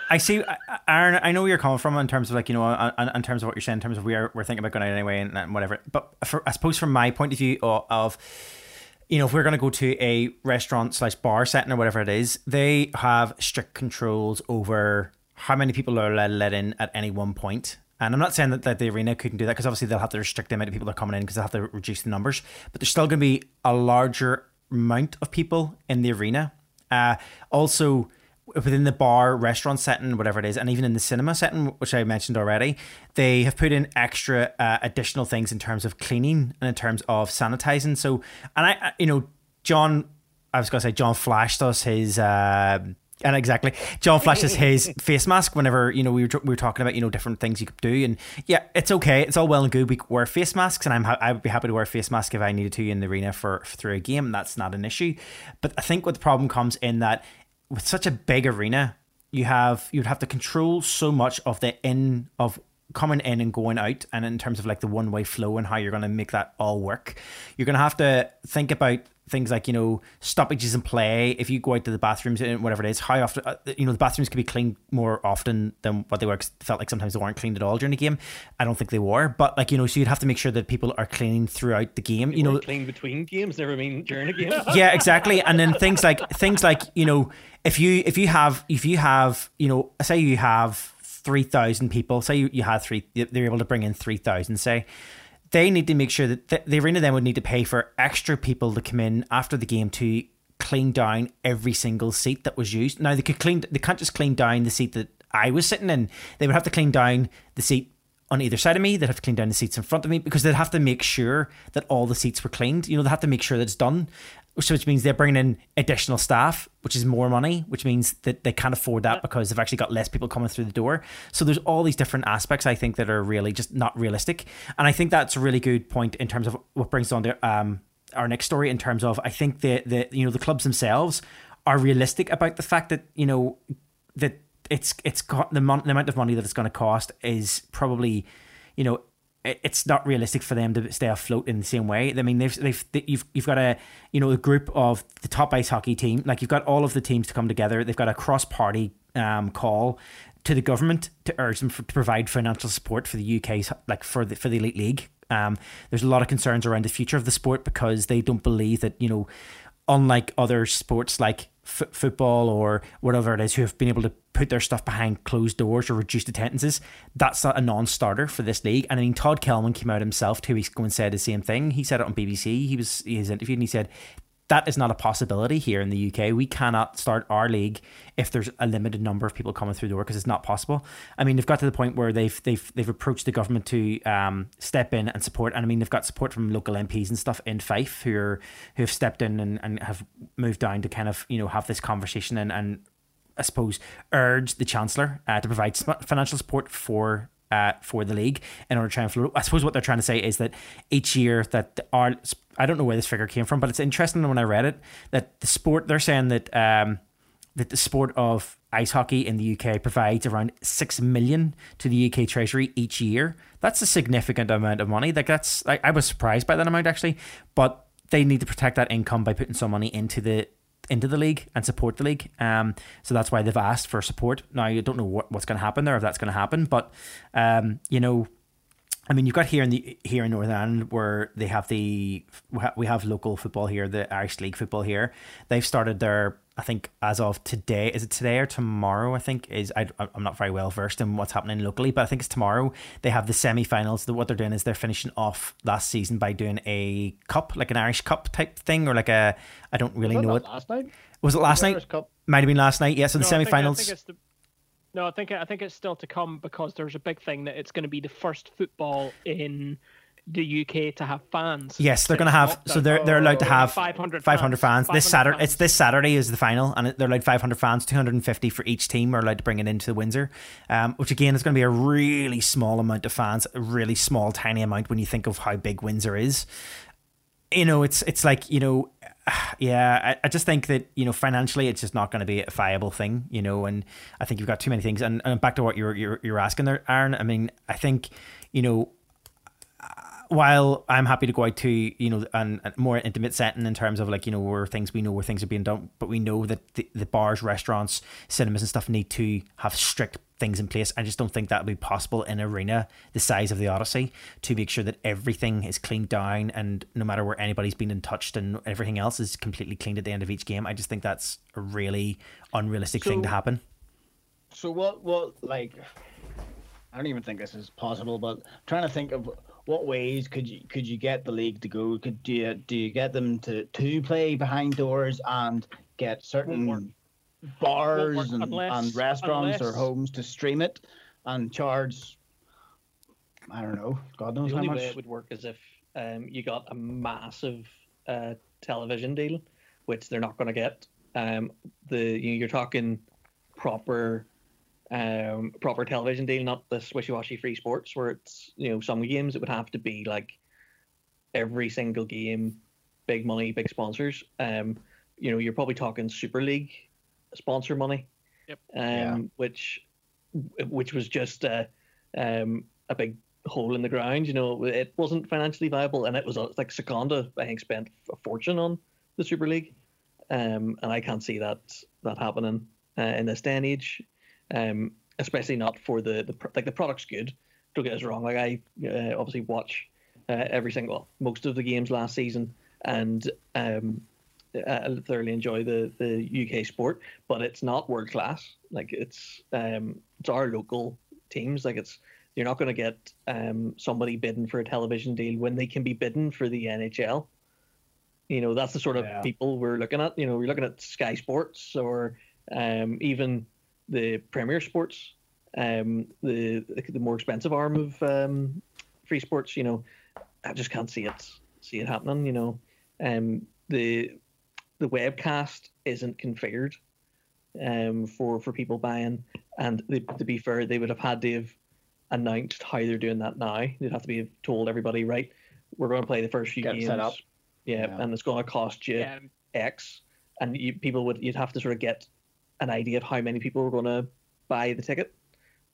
I see, I- I- Aaron. I know where you're coming from in terms of like you know, in, in terms of what you're saying, in terms of we're we're thinking about going out anyway and, and whatever. But for, I suppose from my point of view of, of you know, if we're going to go to a restaurant slash bar setting or whatever it is, they have strict controls over how many people are let in at any one point. And I'm not saying that, that the arena couldn't do that because obviously they'll have to restrict the amount of people that are coming in because they'll have to reduce the numbers. But there's still going to be a larger amount of people in the arena. Uh, also, within the bar, restaurant setting, whatever it is, and even in the cinema setting, which I mentioned already, they have put in extra uh, additional things in terms of cleaning and in terms of sanitizing. So, and I, I- you know, John, I was going to say John flashed us his. Uh, and exactly, John flashes his face mask whenever you know we were we were talking about you know different things you could do, and yeah, it's okay, it's all well and good. We wear face masks, and I'm ha- I would be happy to wear a face mask if I needed to in the arena for, for through a game. That's not an issue, but I think what the problem comes in that with such a big arena, you have you'd have to control so much of the in of coming in and going out and in terms of like the one way flow and how you're going to make that all work. You're going to have to think about things like you know stoppages in play. If you go out to the bathrooms and whatever it is how often uh, you know the bathrooms could be cleaned more often than what they were felt like sometimes they weren't cleaned at all during the game. I don't think they were but like you know so you'd have to make sure that people are cleaning throughout the game you know. clean between games, never mean during a game. yeah exactly. And then things like things like you know if you if you have if you have you know say you have 3000 people say you, you had three they're able to bring in 3000 say they need to make sure that the, the arena then would need to pay for extra people to come in after the game to clean down every single seat that was used now they could clean they can't just clean down the seat that i was sitting in they would have to clean down the seat on either side of me. They'd have to clean down the seats in front of me because they'd have to make sure that all the seats were cleaned. You know, they have to make sure that it's done, which, which means they're bringing in additional staff, which is more money, which means that they can't afford that because they've actually got less people coming through the door. So there's all these different aspects I think that are really just not realistic. And I think that's a really good point in terms of what brings on the, um, our next story in terms of I think the the you know the clubs themselves are realistic about the fact that you know that it's it's got the, mon- the amount of money that it's going to cost is probably you know it's not realistic for them to stay afloat in the same way. I mean, they've they've they, you've you've got a you know a group of the top ice hockey team, like you've got all of the teams to come together. They've got a cross party um, call to the government to urge them for, to provide financial support for the UK's like for the for the elite league. Um, there's a lot of concerns around the future of the sport because they don't believe that you know unlike other sports like f- football or whatever it is who have been able to put their stuff behind closed doors or reduced attendances, that's a non-starter for this league. And I mean, Todd Kelman came out himself two weeks ago and said the same thing. He said it on BBC. He was he was interviewed and he said that is not a possibility here in the UK. We cannot start our league if there's a limited number of people coming through the door because it's not possible. I mean, they've got to the point where they've they've they've approached the government to um, step in and support. And I mean, they've got support from local MPs and stuff in Fife who are who have stepped in and, and have moved down to kind of you know have this conversation and and I suppose urge the chancellor uh, to provide financial support for uh, for the league in order to try and float. I suppose what they're trying to say is that each year that our I don't know where this figure came from, but it's interesting when I read it that the sport they're saying that um, that the sport of ice hockey in the UK provides around six million to the UK Treasury each year. That's a significant amount of money. Like that's I, I was surprised by that amount actually, but they need to protect that income by putting some money into the into the league and support the league. Um, so that's why they've asked for support. Now you don't know what, what's going to happen there if that's going to happen, but um, you know, I mean, you've got here in the here in Northern Ireland where they have the we we have local football here, the Irish League football here. They've started their I think as of today, is it today or tomorrow? I think is I I'm not very well versed in what's happening locally, but I think it's tomorrow. They have the semi-finals. The, what they're doing is they're finishing off last season by doing a cup, like an Irish Cup type thing, or like a I don't really Was know it. last night? Was it last night? Cup. Might have been last night. Yeah, so the No, I think- I semi-finals. think the- no, I think I think it's still to come because there's a big thing that it's going to be the first football in the UK to have fans. Yes, they're going to have. So they're they're allowed to Oh, have 500 500 fans. This 500 Saturday, fans. it's this Saturday is the final, and they're allowed 500 fans. 250 for each team are allowed to bring it into the Windsor, um, which again is going to be a really small amount of fans, a really small, tiny amount when you think of how big Windsor is. you know, it's it's like you know, yeah, I, I just think that you know financially it's just not going to be a viable thing, you know, and I think you've got too many things. And, and back to what you're, you're you're asking there, Aaron. I mean, I think you know while I'm happy to go out to you know an, a more intimate setting in terms of like you know where things we know where things are being done, but we know that the, the bars, restaurants, cinemas, and stuff need to have strict things in place. I just don't think that would be possible in arena the size of the Odyssey to make sure that everything is cleaned down and no matter where anybody's been in touched and everything else is completely cleaned at the end of each game. I just think that's a really unrealistic so, thing to happen. So what? What like? I don't even think this is possible, but I'm trying to think of what ways could you could you get the league to go? Could do you do you get them to to play behind doors and get certain bars and, unless, and restaurants unless, or homes to stream it and charge? I don't know. God knows the how only much. way it would work is if um, you got a massive uh, television deal, which they're not going to get. Um, the you you're talking proper um, proper television deal, not this wishy-washy free sports where it's you know some games it would have to be like every single game, big money, big sponsors. Um, you know, you're probably talking Super League sponsor money. Yep. Um, yeah. which which was just a um a big hole in the ground. You know, it wasn't financially viable, and it was like Sekonda I think spent a fortune on the Super League, um, and I can't see that that happening uh, in this day and age um, especially not for the, the like the product's good. Don't get us wrong. Like I uh, obviously watch uh, every single well, most of the games last season, and um, I thoroughly enjoy the the UK sport, but it's not world class. Like it's um, it's our local teams. Like it's you're not going to get um, somebody bidding for a television deal when they can be bidding for the NHL. You know that's the sort of yeah. people we're looking at. You know we're looking at Sky Sports or um, even the Premier Sports, um, the the more expensive arm of um, free sports. You know, I just can't see it see it happening. You know, um, the the webcast isn't configured um, for for people buying, and they, to be fair, they would have had to have announced how they're doing that now. They'd have to be told everybody, right, we're going to play the first few Get games. Set up. Yeah, yeah, and it's going to cost you yeah. X, and you, people would you'd have to sort of get an idea of how many people were going to buy the ticket.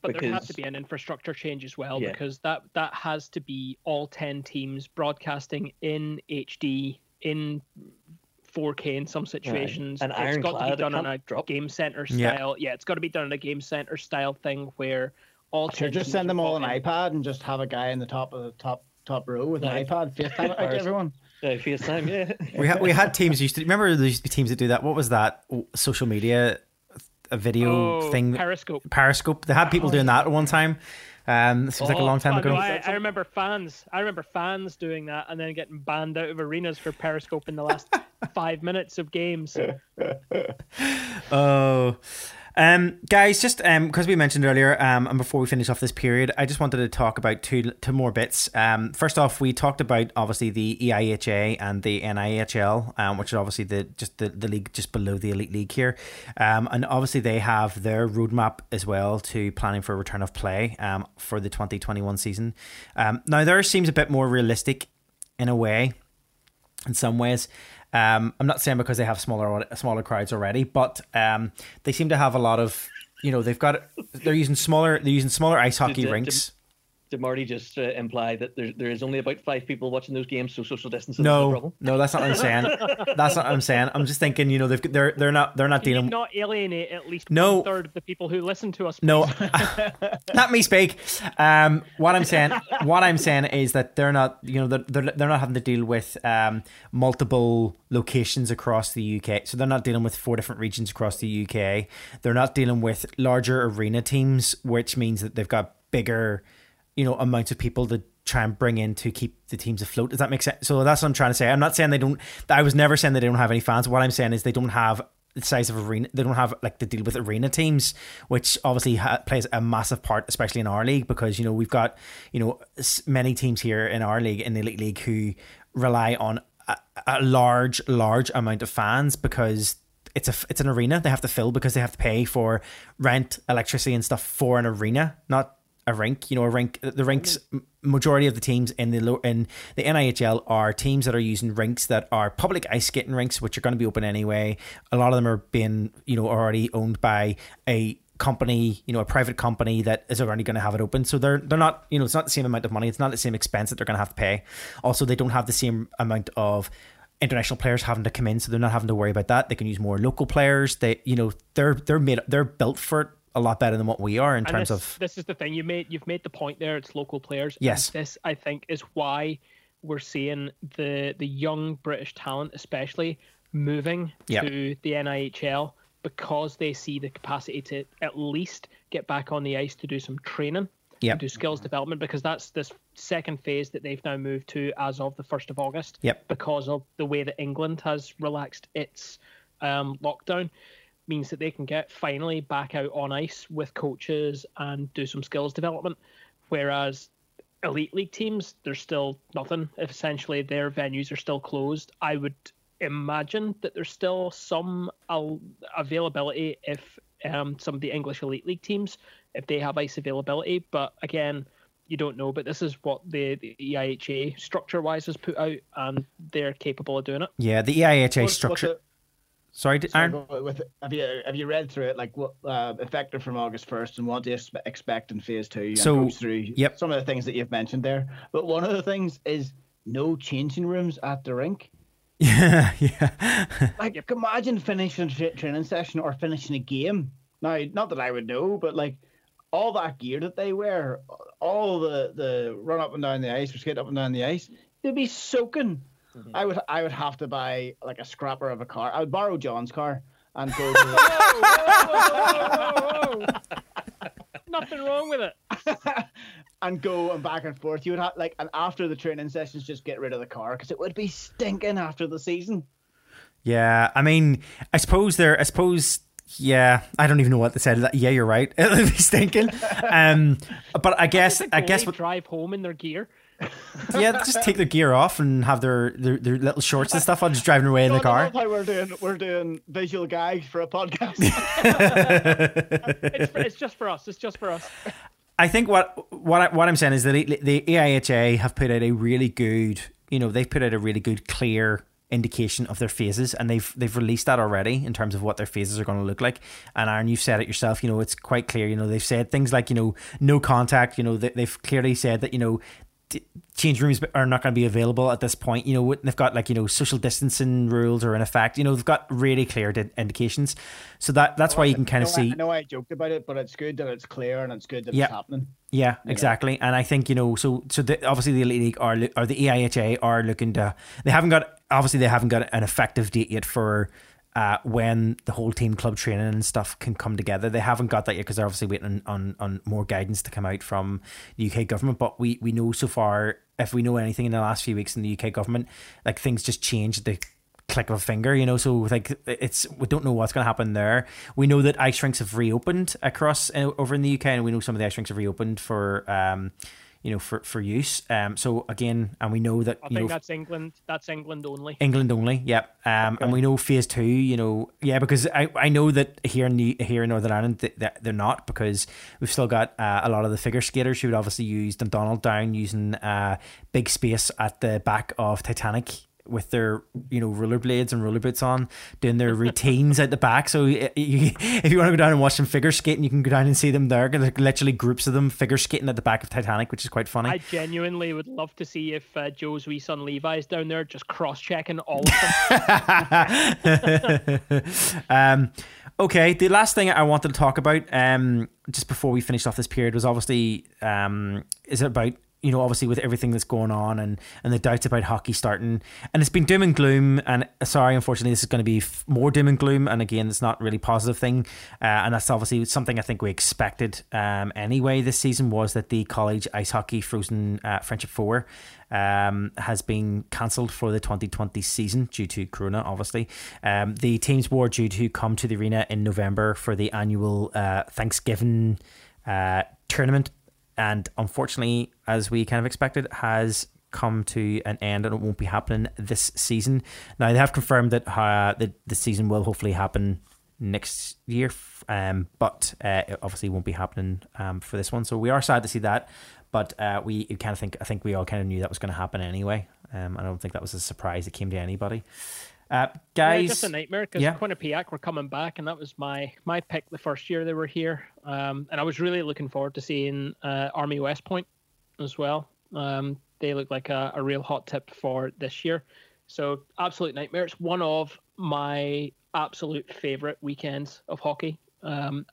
But because, there has to be an infrastructure change as well yeah. because that that has to be all ten teams broadcasting in HD in 4K in some situations. Right. it's got to be done on a drop. game center style. Yeah. yeah, it's got to be done in a game center style thing where all. Sure, just send them all an in. iPad and just have a guy in the top of the top top row with an iPad, FaceTime like everyone. Uh, FaceTime, yeah. we had we had teams used to remember there used to be teams that do that. What was that social media a video oh, thing? Periscope. Periscope. They had people oh, doing that at one time. Um, this was oh, like a long time ago. I, I, remember fans. I remember fans doing that and then getting banned out of arenas for Periscope in the last five minutes of games. oh, um, guys, just um, because we mentioned earlier, um, and before we finish off this period, I just wanted to talk about two two more bits. Um, first off, we talked about obviously the EIHA and the NIHL, um, which is obviously the just the, the league just below the elite league here, um, and obviously they have their roadmap as well to planning for a return of play, um, for the twenty twenty one season. Um, now theirs seems a bit more realistic, in a way, in some ways. Um, I'm not saying because they have smaller smaller crowds already, but um, they seem to have a lot of you know they've got they're using smaller they're using smaller ice hockey rinks. Did, did Marty just uh, imply that there there is only about five people watching those games, so social distancing no, is problem? No, that's not what I'm saying. that's not what I'm saying. I'm just thinking, you know, they've they're they're not they're not Can dealing. not alienate at least no, one third of the people who listen to us. Please. No, not me speak. Um, what I'm saying, what I'm saying is that they're not, you know, they're they're, they're not having to deal with um multiple locations across the UK. So they're not dealing with four different regions across the UK. They're not dealing with larger arena teams, which means that they've got bigger you know amounts of people to try and bring in to keep the teams afloat. Does that make sense? So that's what I'm trying to say. I'm not saying they don't. I was never saying that they don't have any fans. What I'm saying is they don't have the size of arena. They don't have like the deal with arena teams, which obviously ha- plays a massive part, especially in our league, because you know we've got you know many teams here in our league in the elite league who rely on a, a large, large amount of fans because it's a it's an arena they have to fill because they have to pay for rent, electricity, and stuff for an arena, not a rink. You know, a rink. The rinks mm-hmm. majority of the teams in the low, in the NIHL are teams that are using rinks that are public ice skating rinks, which are going to be open anyway. A lot of them are being you know already owned by a company, you know, a private company that is already going to have it open. So they're they're not, you know, it's not the same amount of money. It's not the same expense that they're going to have to pay. Also, they don't have the same amount of international players having to come in, so they're not having to worry about that. They can use more local players. They, you know, they're they're made they're built for a lot better than what we are in And terms this, of this is the thing you made you've made the point there it's local players Yes. this i think is why we're seeing the the young british talent especially moving Yep. to the nihl because they see the capacity to at least get back on the ice to do some training Yep. and do skills development because that's this second phase that they've now moved to as of the 1st of august Yep. because of the way that england has relaxed its um, lockdown means that they can get finally back out on ice with coaches and do some skills development. Whereas elite league teams, there's still nothing. If essentially their venues are still closed, I would imagine that there's still some availability if um, some of the English elite league teams, if they have ice availability. But again, you don't know. But this is what the, the EIHA structure wise has put out, and they're capable of doing it. yeah, the EIHA structure. Sorry, Aaron. go with have you have you read through it like what uh, effective from August first and what do you expect in phase two? So, through yep. some of the things that you've mentioned there. But one of the things is no changing rooms at the rink. Yeah, yeah. Like, imagine finishing a training session or finishing a game. Now, not that I would know, but like all that gear that they wear, all the the run up and down the ice or skate up and down the ice, they'd be soaking. I would I would have to buy like a scrapper of a car. I would borrow John's car and go to Nothing wrong with it. and go and back and forth. You would have like and after the training sessions, just get rid of the car because it would be stinking after the season. Yeah, I mean, I suppose there. I suppose. Yeah, I don't even know what they said. Yeah, you're right. It'll be stinking. Um, but I guess The I guess goalie what, drive home in their gear. yeah, just take their gear off and have their, their their little shorts and stuff on, just driving away in the John, I car. love how we're doing we're doing visual gags for a podcast. It's, for, it's just for us. It's just for us. I think what what I, what I'm saying is that the the EIHA have put out a really good, you know, they've put out a really good, clear indication of their phases, and they've they've released that already in terms of what their phases are going to look like. And Aaron, you've said it yourself. You know, it's quite clear. You know, they've said things like you know, no contact. You know, they, they've clearly said that you know. Change rooms are not going to be available at this point. You know, they've got like you know social distancing rules are in effect. You know, they've got really clear di- indications. So that that's oh, why you can kind of I see. I know I joked about it, but it's good that it's clear and it's good that Yeah. it's happening. Yeah, exactly. And I think you know, so so the, obviously the elite league are or the EIHA are looking to. They haven't got obviously they haven't got an effective date yet for uh, when the whole team club training and stuff can come together. They haven't got that yet because they're obviously waiting on, on on more guidance to come out from the UK government. But we we know so far, if we know anything in the last few weeks in the UK government, like things just change. The click of a finger, you know. So like it's we don't know what's going to happen there. We know that ice rinks have reopened across uh, over in the UK, and we know some of the ice rinks have reopened for um, you know, for for use. Um, so again, and we know that I you think know that's England. That's England only. England only. Yep. Um, and we know phase two. You know, yeah, because I, I know that here in the, here in Northern Ireland th- that they're not because we've still got uh, a lot of the figure skaters who would obviously use Donald down using uh, big space at the back of Titanic with their you know rollerblades and roller boots on doing their routines at the back. So you, if you want to go down and watch some figure skating you can go down and see them there. There's literally groups of them figure skating at the back of Titanic which is quite funny. I genuinely would love to see if uh, Joe's wee son Levi's down there just cross checking all of them. um, okay, the last thing I wanted to talk about, um, just before we finished off this period, was obviously um, is it about you know obviously with everything that's going on and and the doubts about hockey starting, and it's been doom and gloom. And uh, sorry, unfortunately, this is going to be f- more doom and gloom. And again, it's not really positive thing, uh, and that's obviously something I think we expected um, anyway. This season was that the college ice hockey frozen uh, friendship four um, has been cancelled for the 2020 season due to Corona, obviously. Um, the teams were due to come to the arena in November for the annual uh, Thanksgiving uh, tournament, and unfortunately, as we kind of expected, has come to an end and it won't be happening this season. Now, they have confirmed that uh, the, the season will hopefully happen next year. Um, but uh, it obviously won't be happening um, for this one. So we are sad to see that. But uh, we kind of think I think we all kind of knew that was going to happen anyway. Um, I don't think that was a surprise that came to anybody. Uh, guys, yeah, just a nightmare because yeah. Quinnipiac were coming back, and that was my my pick the first year they were here. Um, and I was really looking forward to seeing uh, Army West Point as well. Um, they look like a, a real hot tip for this year. So absolute nightmare. It's one of my absolute favorite weekends of hockey. Um,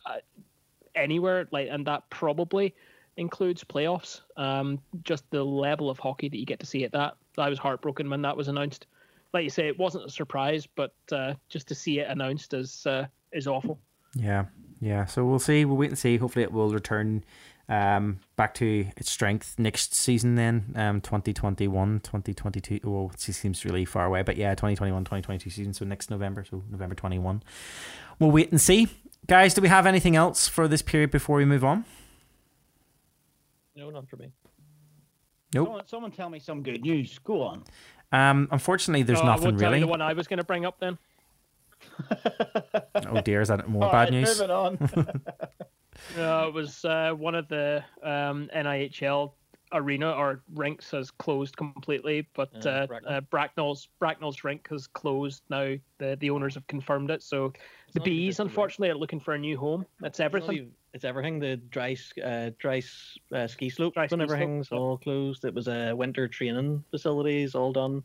anywhere like, and that probably includes playoffs. Um, just the level of hockey that you get to see at that. I was heartbroken when that was announced. Like you say, it wasn't a surprise, but uh, just to see it announced is uh, is awful. Yeah, yeah. So we'll see. We'll wait and see. Hopefully, it will return um, back to its strength next season then. Um, 2021 2022 well it seems really far away. But yeah 2021 2022 season. So next november. So november 21 we'll wait and see. Guys do we have anything else for this period before we move on? No not for me. Nope. Someone, someone tell me some good news. Go on um unfortunately there's no, nothing really the one i was going to bring up then oh dear is that more All bad right, news moving on. No, it was uh, one of the um, NIHL arena or rinks has closed completely, but Uh, uh, Bracknell. uh, Bracknell's Bracknell's rink has closed now. The the owners have confirmed it. So the bees, just the rink. unfortunately, are looking for a new home. That's It's not everything. Even- It's everything. The dry, uh, dry uh, ski slopes Dry and ski slope, everything's yep. all closed. It was a winter training facilities all done.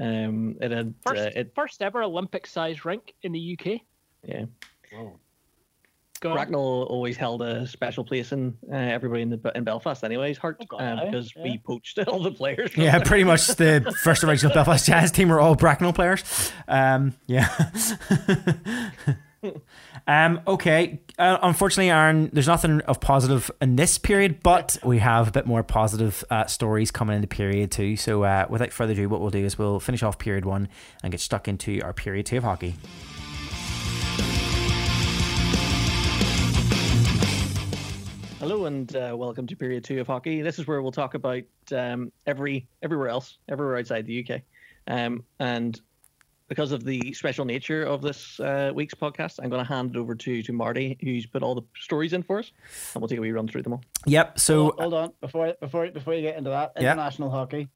Um, it had First, uh, it first ever Olympic sized rink in the UK. yeah. Go on. Bracknell always held a special place in uh, everybody in the in Belfast, anyways. Heart Oh, God, um, because yeah. we poached all the players. yeah there. pretty much the first original belfast giants team were all bracknell players um yeah Um, okay. Uh, unfortunately, Aaron, there's nothing of positive in this period, but we have a bit more positive uh, stories coming into period two. So, uh, without further ado, what we'll do is we'll finish off period one and get stuck into our period two of hockey. Hello and uh, welcome to period two of hockey. This is where we'll talk about um, every everywhere else, everywhere outside the UK, um, and because of the special nature of this uh, week's podcast, I'm going to hand it over to to Marty, who's put all the stories in for us, and we'll take a wee run through them all. Yep. So, hold, hold on before before before you get into that Yeah. international hockey.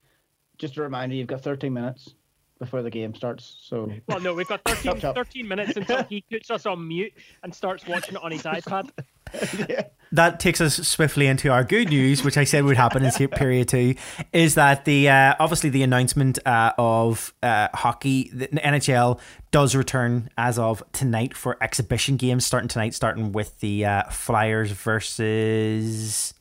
Just a reminder, you've got 13 minutes before the game starts. So Well, no, we've got 13, Chop, chop. 13 minutes until he puts us on mute and starts watching it on his iPad. that takes us swiftly into our good news, which I said would happen in se- period two, is that the uh, obviously the announcement uh, of uh, hockey, the NHL does return as of tonight for exhibition games starting tonight, starting with the uh, Flyers versus.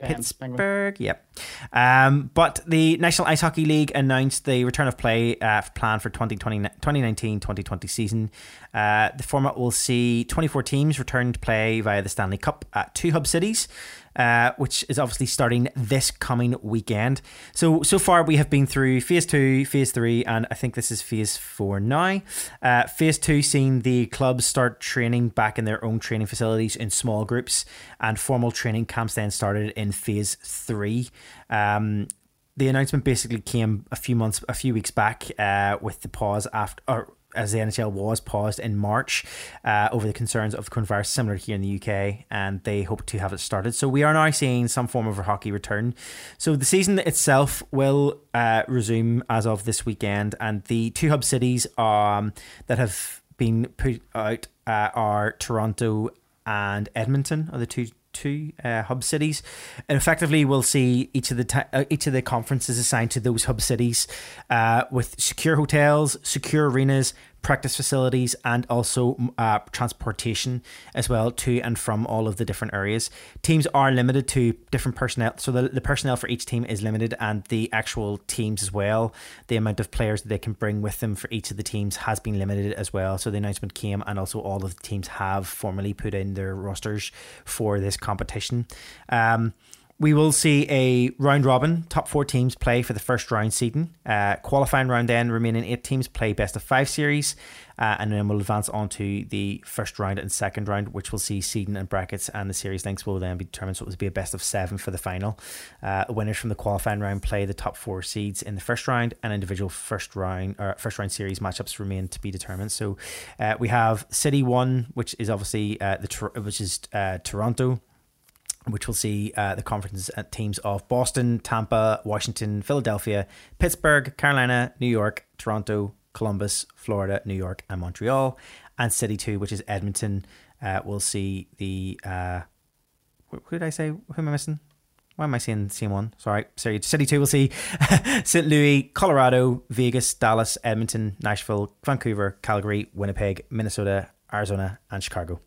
Pittsburgh, yep. Um, but the National Ice Hockey League announced the return of play uh, plan for 2020, 2019-2020 season. Uh, the format will see 24 teams return to play via the Stanley Cup at two hub cities, uh, which is obviously starting this coming weekend. So so far we have been through phase two, phase three, and I think this is phase four now. Uh, phase two seeing the clubs start training back in their own training facilities in small groups, and formal training camps then started in phase three. Um, the announcement basically came a few months, a few weeks back, uh, with the pause after, or as the NHL was paused in March uh, over the concerns of coronavirus, similar here in the UK, and they hope to have it started. So we are now seeing some form of a hockey return. So the season itself will uh, resume as of this weekend, and the two hub cities um, that have been put out uh, are Toronto and Edmonton, are the two two uh, hub cities, and effectively we'll see each of the ti uh, each of the conferences assigned to those hub cities uh, with secure hotels, secure arenas, practice facilities, and also uh, transportation as well to and from all of the different areas. Teams are limited to different personnel, so the, the personnel for each team is limited, and the actual teams as well. The amount of players that they can bring with them for each of the teams has been limited as well. So the announcement came, and also all of the teams have formally put in their rosters for this competition. Um, we will see a round robin. Top four teams play for the first round seeding. Uh, qualifying round then, remaining eight teams play best of five series. Uh, and then we'll advance on to the first round and second round, which will see seeding and brackets, and the series links will then be determined. So it will be a best of seven for the final. Uh, winners from the qualifying round play the top four seeds in the first round, and individual first round or first round series matchups remain to be determined. So uh, we have City One, which is obviously uh, the which is uh, Toronto which will see uh, the conference teams of Boston, Tampa, Washington, Philadelphia, Pittsburgh, Carolina, New York, Toronto, Columbus, Florida, New York, and Montreal. And City 2, which is Edmonton, uh, will see the. Uh, who did I say? Who am I missing? Why am I saying same one? Sorry, sorry. City 2 will see St. Louis, Colorado, Vegas, Dallas, Edmonton, Nashville, Vancouver, Calgary, Winnipeg, Minnesota, Arizona, and Chicago.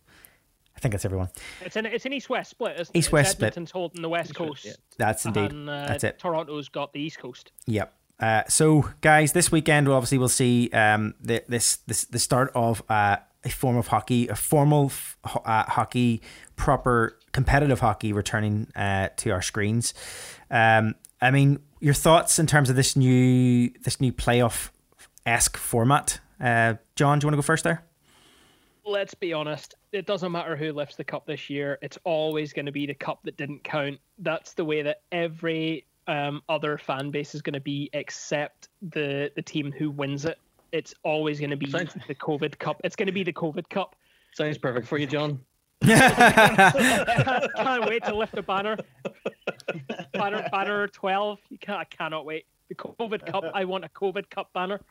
I think that's everyone. It's an it's an east west split. East west split. Edmonton's holding the west coast. Yeah. That's indeed. And, uh, that's it. Toronto's got the east coast. Yep. Uh, so, guys, this weekend, we'll obviously, we'll see um, the, this, this the start of uh, a form of hockey, a formal uh, hockey, proper competitive hockey returning uh, to our screens. Um, I mean, your thoughts in terms of this new this new playoff esque format? Uh, John, do you want to go first there? Let's be honest. It doesn't matter who lifts the cup this year. It's always going to be the cup that didn't count. That's the way that every um, other fan base is going to be, except the the team who wins it. It's always going to be Sounds... the COVID Cup. It's going to be the COVID Cup. Sounds perfect for you, John. can't, can't wait to lift the banner. Banner, banner twelve. You can't, I cannot wait. The COVID Cup. I want a COVID Cup banner.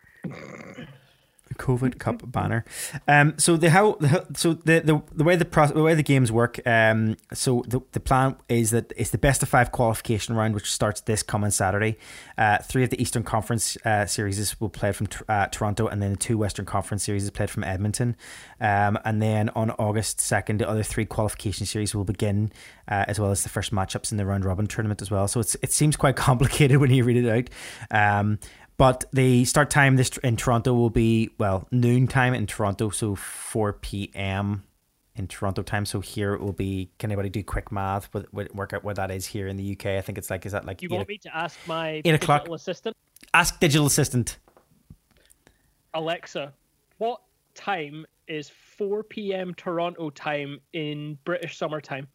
COVID Cup banner. Um, so the how so the the, the way the process, the way the games work. Um, so the, the plan is that it's the best of five qualification round, which starts this coming Saturday. Uh, three of the Eastern Conference uh, series will play from uh, Toronto, and then the two Western Conference series is played from Edmonton. Um, and then on August second, the other three qualification series will begin, uh, as well as the first matchups in the round robin tournament as well. So it's it seems quite complicated when you read it out. Um, but the start time this in Toronto will be well noon time in Toronto, so four p.m. in Toronto time. So here it will be. Can anybody do quick math? With, with, work out what that is here in the UK. I think it's like is that like you want me to ask my eight o'clock assistant? Ask digital assistant. Alexa, what time is 4 p.m. Toronto time in British summertime?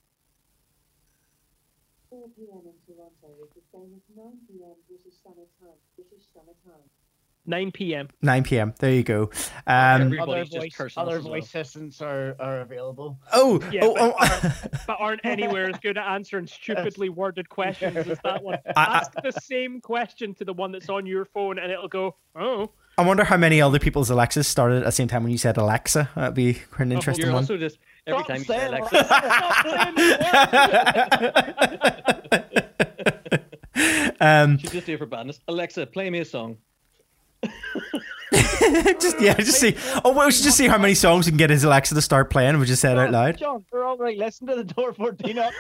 4 p.m. in Toronto is the same as 9 p.m. British summertime. British summertime. 9 p.m. 9 p.m. There you go. Um, other voice, other voice assistants are, are available. Oh, yeah, oh, but, oh. Aren't, but aren't anywhere as good at answering stupidly worded questions as that one. Ask I, the same question to the one that's on your phone, and it'll go, oh. I wonder how many other people's Alexas started at the same time when you said Alexa. That'd be quite an oh, interesting oh, you're one. Also just every Stop time you say Alexa. um, Should just do for badness. Alexa, play me a song. just yeah, just see. Oh, well, we should just see how many songs we can get his Alexa to start playing. We just said out loud. John, we're all right. Listen to the door 14 up.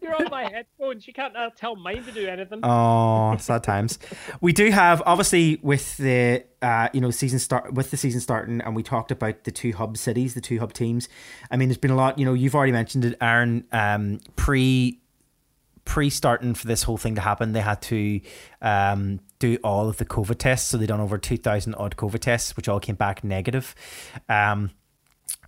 You're on my headphones. You can't uh, tell mine to do anything. Oh, sad times. we do have obviously with the uh, you know season start with the season starting, and we talked about the two hub cities, the two hub teams. I mean, there's been a lot. You know, you've already mentioned it, Aaron. Um, pre pre starting for this whole thing to happen, they had to um, do all of the COVID tests. So they done over two thousand odd COVID tests, which all came back negative. Um,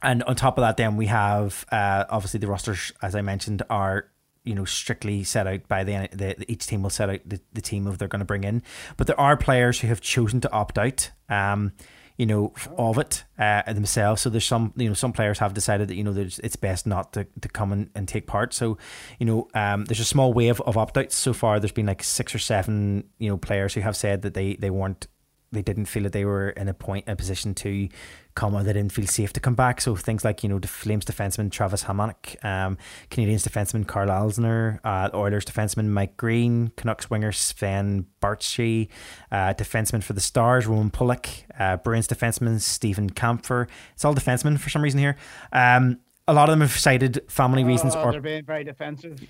and on top of that, then we have uh, obviously the rosters, as I mentioned, are you know strictly set out by the, the each team will set out the, the team of they're going to bring in but there are players who have chosen to opt out um you know of it uh, themselves. So there's some you know some players have decided that you know it's best not to, to come and, and take part. So you know um there's a small wave of opt-outs so far there's been like six or seven you know players who have said that they they weren't they didn't feel that they were in a point a position to come or they didn't feel safe to come back. So things like you know the Flames defenseman Travis Hamonic, um, Canadiens defenseman Karl Alzner, uh, Oilers defenseman Mike Green, Canucks winger Sven Baertschi, uh, defenseman for the Stars Roman Polak, uh, Bruins defenseman Steven Kampfer. It's all defensemen for some reason here. Um, a lot of them have cited family oh, reasons or they're being very defensive.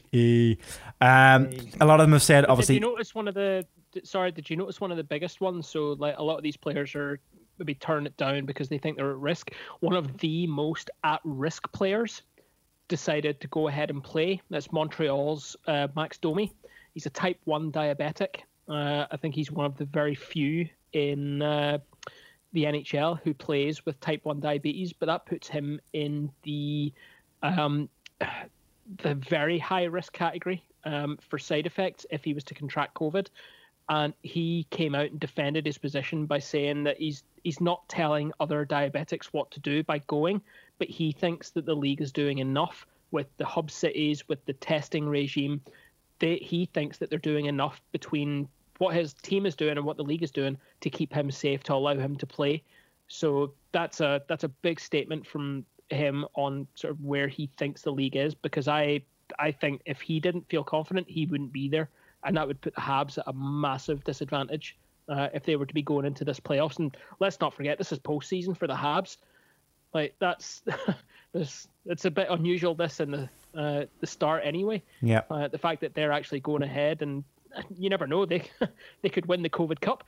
um, a lot of them have said obviously. Did you notice one of the? Sorry, did you notice one of the biggest ones? So like a lot of these players are maybe turn it down because they think they're at risk. One of the most at risk players, decided to go ahead and play. That's Montreal's uh, Max Domi. He's a type 1 diabetic. Uh, I think he's one of the very few in uh, the NHL who plays with type 1 diabetes, but that puts him in the um, the very high risk category um, for side effects if he was to contract COVID. And he came out and defended his position by saying that he's he's not telling other diabetics what to do by going, but he thinks that the league is doing enough with the hub cities, with the testing regime. They, he thinks that they're doing enough between what his team is doing and what the league is doing to keep him safe to allow him to play. So that's a that's a big statement from him on sort of where he thinks the league is because I I think if he didn't feel confident, he wouldn't be there, and that would put the Habs at a massive disadvantage uh, if they were to be going into this playoffs. And let's not forget, this is postseason for the Habs. Like that's this it's a bit unusual this in the uh, the start anyway. Yeah. Uh, the fact that they're actually going ahead and you never know they they could win the COVID Cup.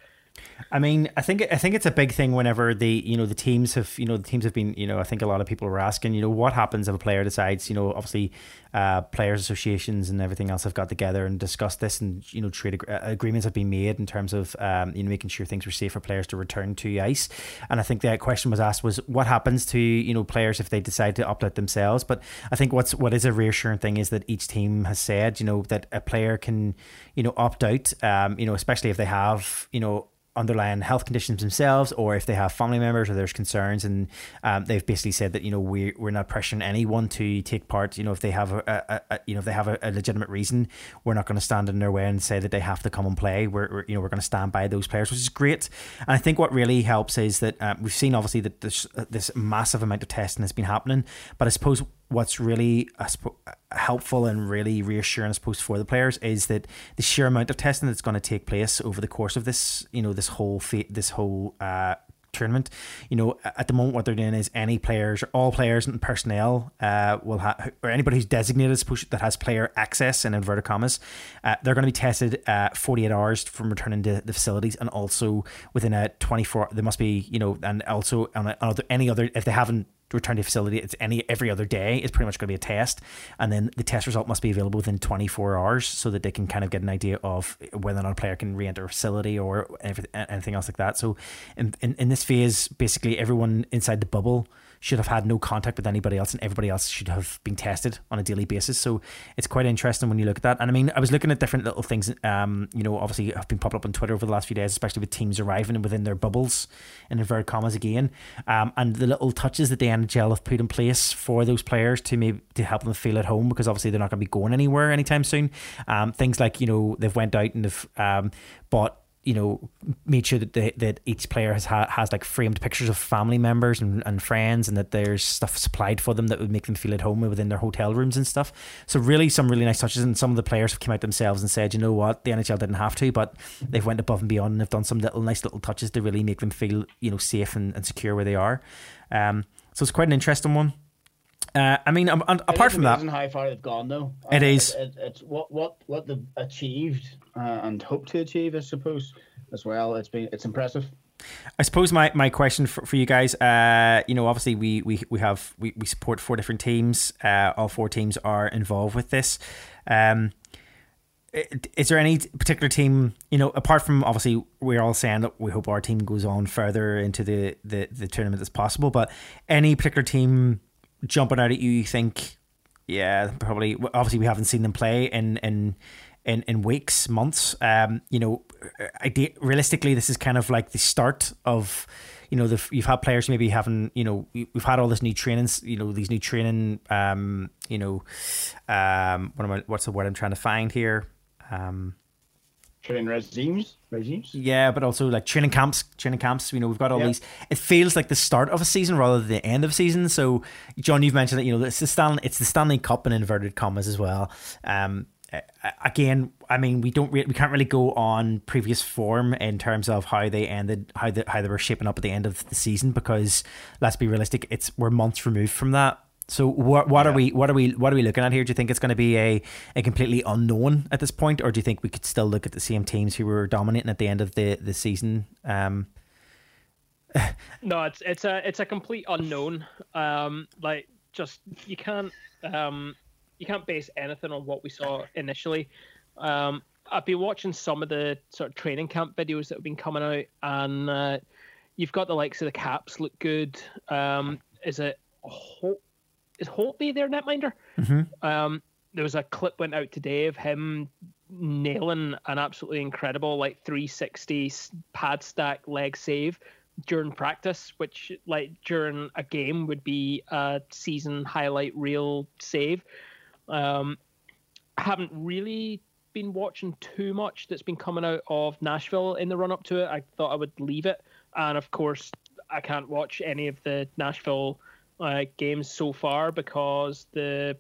I mean, I think I think it's a big thing whenever the you know the teams have you know the teams have been you know I think a lot of people were asking you know what happens if a player decides you know obviously uh, players associations and everything else have got together and discussed this and you know trade ag- uh, agreements have been made in terms of um, you know making sure things were safe for players to return to ice and I think the question was asked was what happens to you know players if they decide to opt out themselves but I think what's what is a reassuring thing is that each team has said you know that a player can you know opt out um, you know especially if they have you know underlying health conditions themselves or if they have family members or there's concerns. And um, they've basically said that you know we we're not pressuring anyone to take part. You know if they have a, a, a you know if they have a, a legitimate reason we're not going to stand in their way and say that they have to come and play. We're, we're you know we're going to stand by those players which is great. And I think what really helps is that uh, we've seen obviously that this this massive amount of testing has been happening. But I suppose what's really helpful and really reassuring, I suppose, for the players is that the sheer amount of testing that's going to take place over the course of this, you know, this whole fa- this whole uh, tournament. You know, at the moment, what they're doing is any players, all players and personnel uh, will have, or anybody who's designated that has player access in inverted commas, uh, they're going to be tested uh, 48 hours from returning to the facilities, and also within a 24. There must be, you know, and also on, a, on any other if they haven't return to facility. It's any every other day. It's pretty much going to be a test, and then the test result must be available within 24 hours, so that they can kind of get an idea of whether or not a player can re-enter a facility or anything else like that. So, in, in, in this phase, basically everyone inside the bubble should have had no contact with anybody else, and everybody else should have been tested on a daily basis. So it's quite interesting when you look at that. And I mean, I was looking at different little things. Um, you know, obviously have been popping up on Twitter over the last few days, especially with teams arriving within their bubbles, in inverted commas again, um, and the little touches that the NHL have put in place for those players to maybe to help them feel at home because obviously they're not going to be going anywhere anytime soon. Um, things like you know they've went out and they've um, bought you know, made sure that they, that each player has has like framed pictures of family members and, and friends, and that there's stuff supplied for them that would make them feel at home within their hotel rooms and stuff. So really, some really nice touches, and some of the players have come out themselves and said, you know what, the NHL didn't have to, but they've went above and beyond and have done some little nice little touches to really make them feel you know safe and, and secure where they are. Um, so it's quite an interesting one. Uh, I mean, um, apart from that, how far they've gone, though. It uh, is. It, it, it's what what what they've achieved uh, and hope to achieve, I suppose, as well. It's been it's impressive. I suppose my, my question for, for you guys, uh, you know, obviously we we, we have we, we support four different teams. Uh, all four teams are involved with this. Um, is there any particular team, you know, apart from obviously we're all saying that we hope our team goes on further into the, the, the tournament as possible, but any particular team jumping out at you, you think, yeah, probably. Obviously, we haven't seen them play in in in, in weeks, months. Um, you know, I, realistically, this is kind of like the start of. You know, the, you've had players maybe having, you know, we've had all this new trainings, you know, these new training, um, you know, um, what am I, what's the word I'm trying to find here? Um, training regimes regimes? Yeah but also like training camps training camps you know we've got all these it feels like the start of a season rather than the end of a season. So john you've mentioned that you know it's the stanley it's the stanley cup in inverted commas as well. Um again i mean we don't re- we can't really go on previous form in terms of how they ended how the, how they were shaping up at the end of the season because let's be realistic it's we're months removed from that so what what yeah. are we what are we what are we looking at here? Do you think it's going to be a, a completely unknown at this point, or do you think we could still look at the same teams who were dominating at the end of the the season? Um, no, it's it's a it's a complete unknown. Um, like just you can't um, you can't base anything on what we saw initially. Um, I've been watching some of the sort of training camp videos that have been coming out, and uh, you've got the likes of the Caps look good. Um, is it? Is Holtby their netminder? Mm-hmm. Um, there was a clip went out today of him nailing an absolutely incredible like 360 pad stack leg save during practice, which like during a game would be a season highlight reel save. Um, I haven't really been watching too much that's been coming out of Nashville in the run up to it. I thought I would leave it, and of course, I can't watch any of the Nashville uh, games so far because the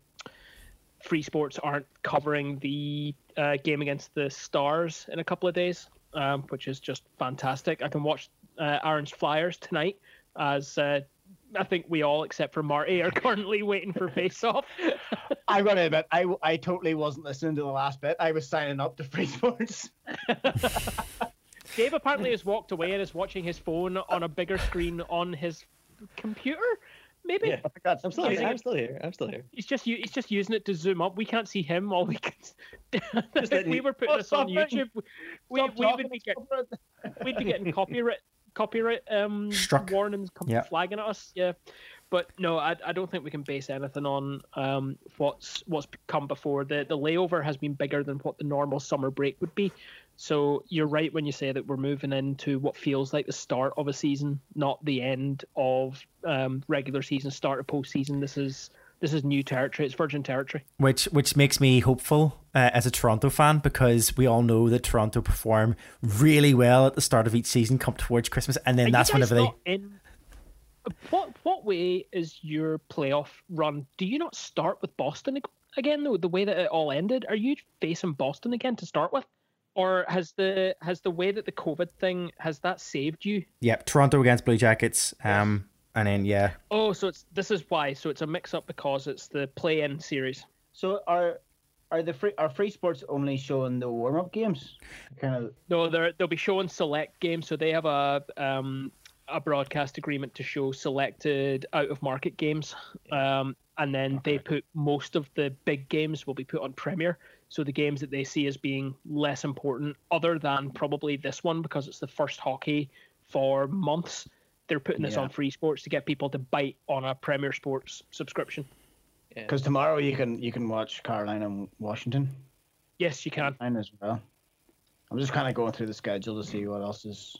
free sports aren't covering the uh, game against the Stars in a couple of days, um, which is just fantastic. I can watch uh, Aaron's Flyers tonight as uh, I think we all, except for Marty, are currently waiting for face off. I'm gonna admit, I, I totally wasn't listening to the last bit. I was signing up to free sports. Dave apparently has walked away and is watching his phone on a bigger screen on his computer. Maybe Yeah. I'm still here. I'm still here. I'm still here. he's just u- he's just using it to zoom up. We can't see him. All we can. if we were putting Oh, this on. YouTube, we, Stop we would be getting we'd be getting copyright copyright um Struck. warnings come Yeah. flagging at us. Yeah, but no, I, I don't think we can base anything on um what's what's come before. The the layover has been bigger than what the normal summer break would be. So you're right when you say that we're moving into what feels like the start of a season, not the end of um regular season, start of postseason. This is this is new territory. It's virgin territory. which which makes me hopeful uh, as a Toronto fan because we all know that Toronto perform really well at the start of each season, come towards Christmas, and then Are that's whenever they. in what what way is your playoff run? Do you not start with Boston again though? The way that it all ended, are you facing Boston again to start with, or has the has the way that the COVID thing has that saved you? Yep, Toronto against Blue Jackets, um, and then yeah, Oh, so it's this is why. So it's a mix up because it's the play-in series. So are are the free are free sports only showing the warm up games? Kind of No, they're they'll be showing select games, so they have a um a broadcast agreement to show selected out of market games. Um and then they put most of the big games will be put on Premier. So the games that they see as being less important, other than probably this one because it's the first hockey for months, they're putting this Yeah. on free sports to get people to bite on a Premier Sports subscription. because tomorrow you can you can watch Carolina and Washington Yes, you can. mine as well. I'm just kind of going through the schedule to see what else is.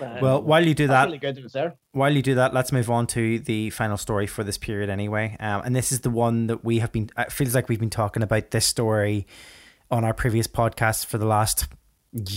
Um, well, while you do that, really while you do that, let's move on to the final story for this period anyway. Um, and this is the one that we have been, it feels like we've been talking about this story on our previous podcast for the last.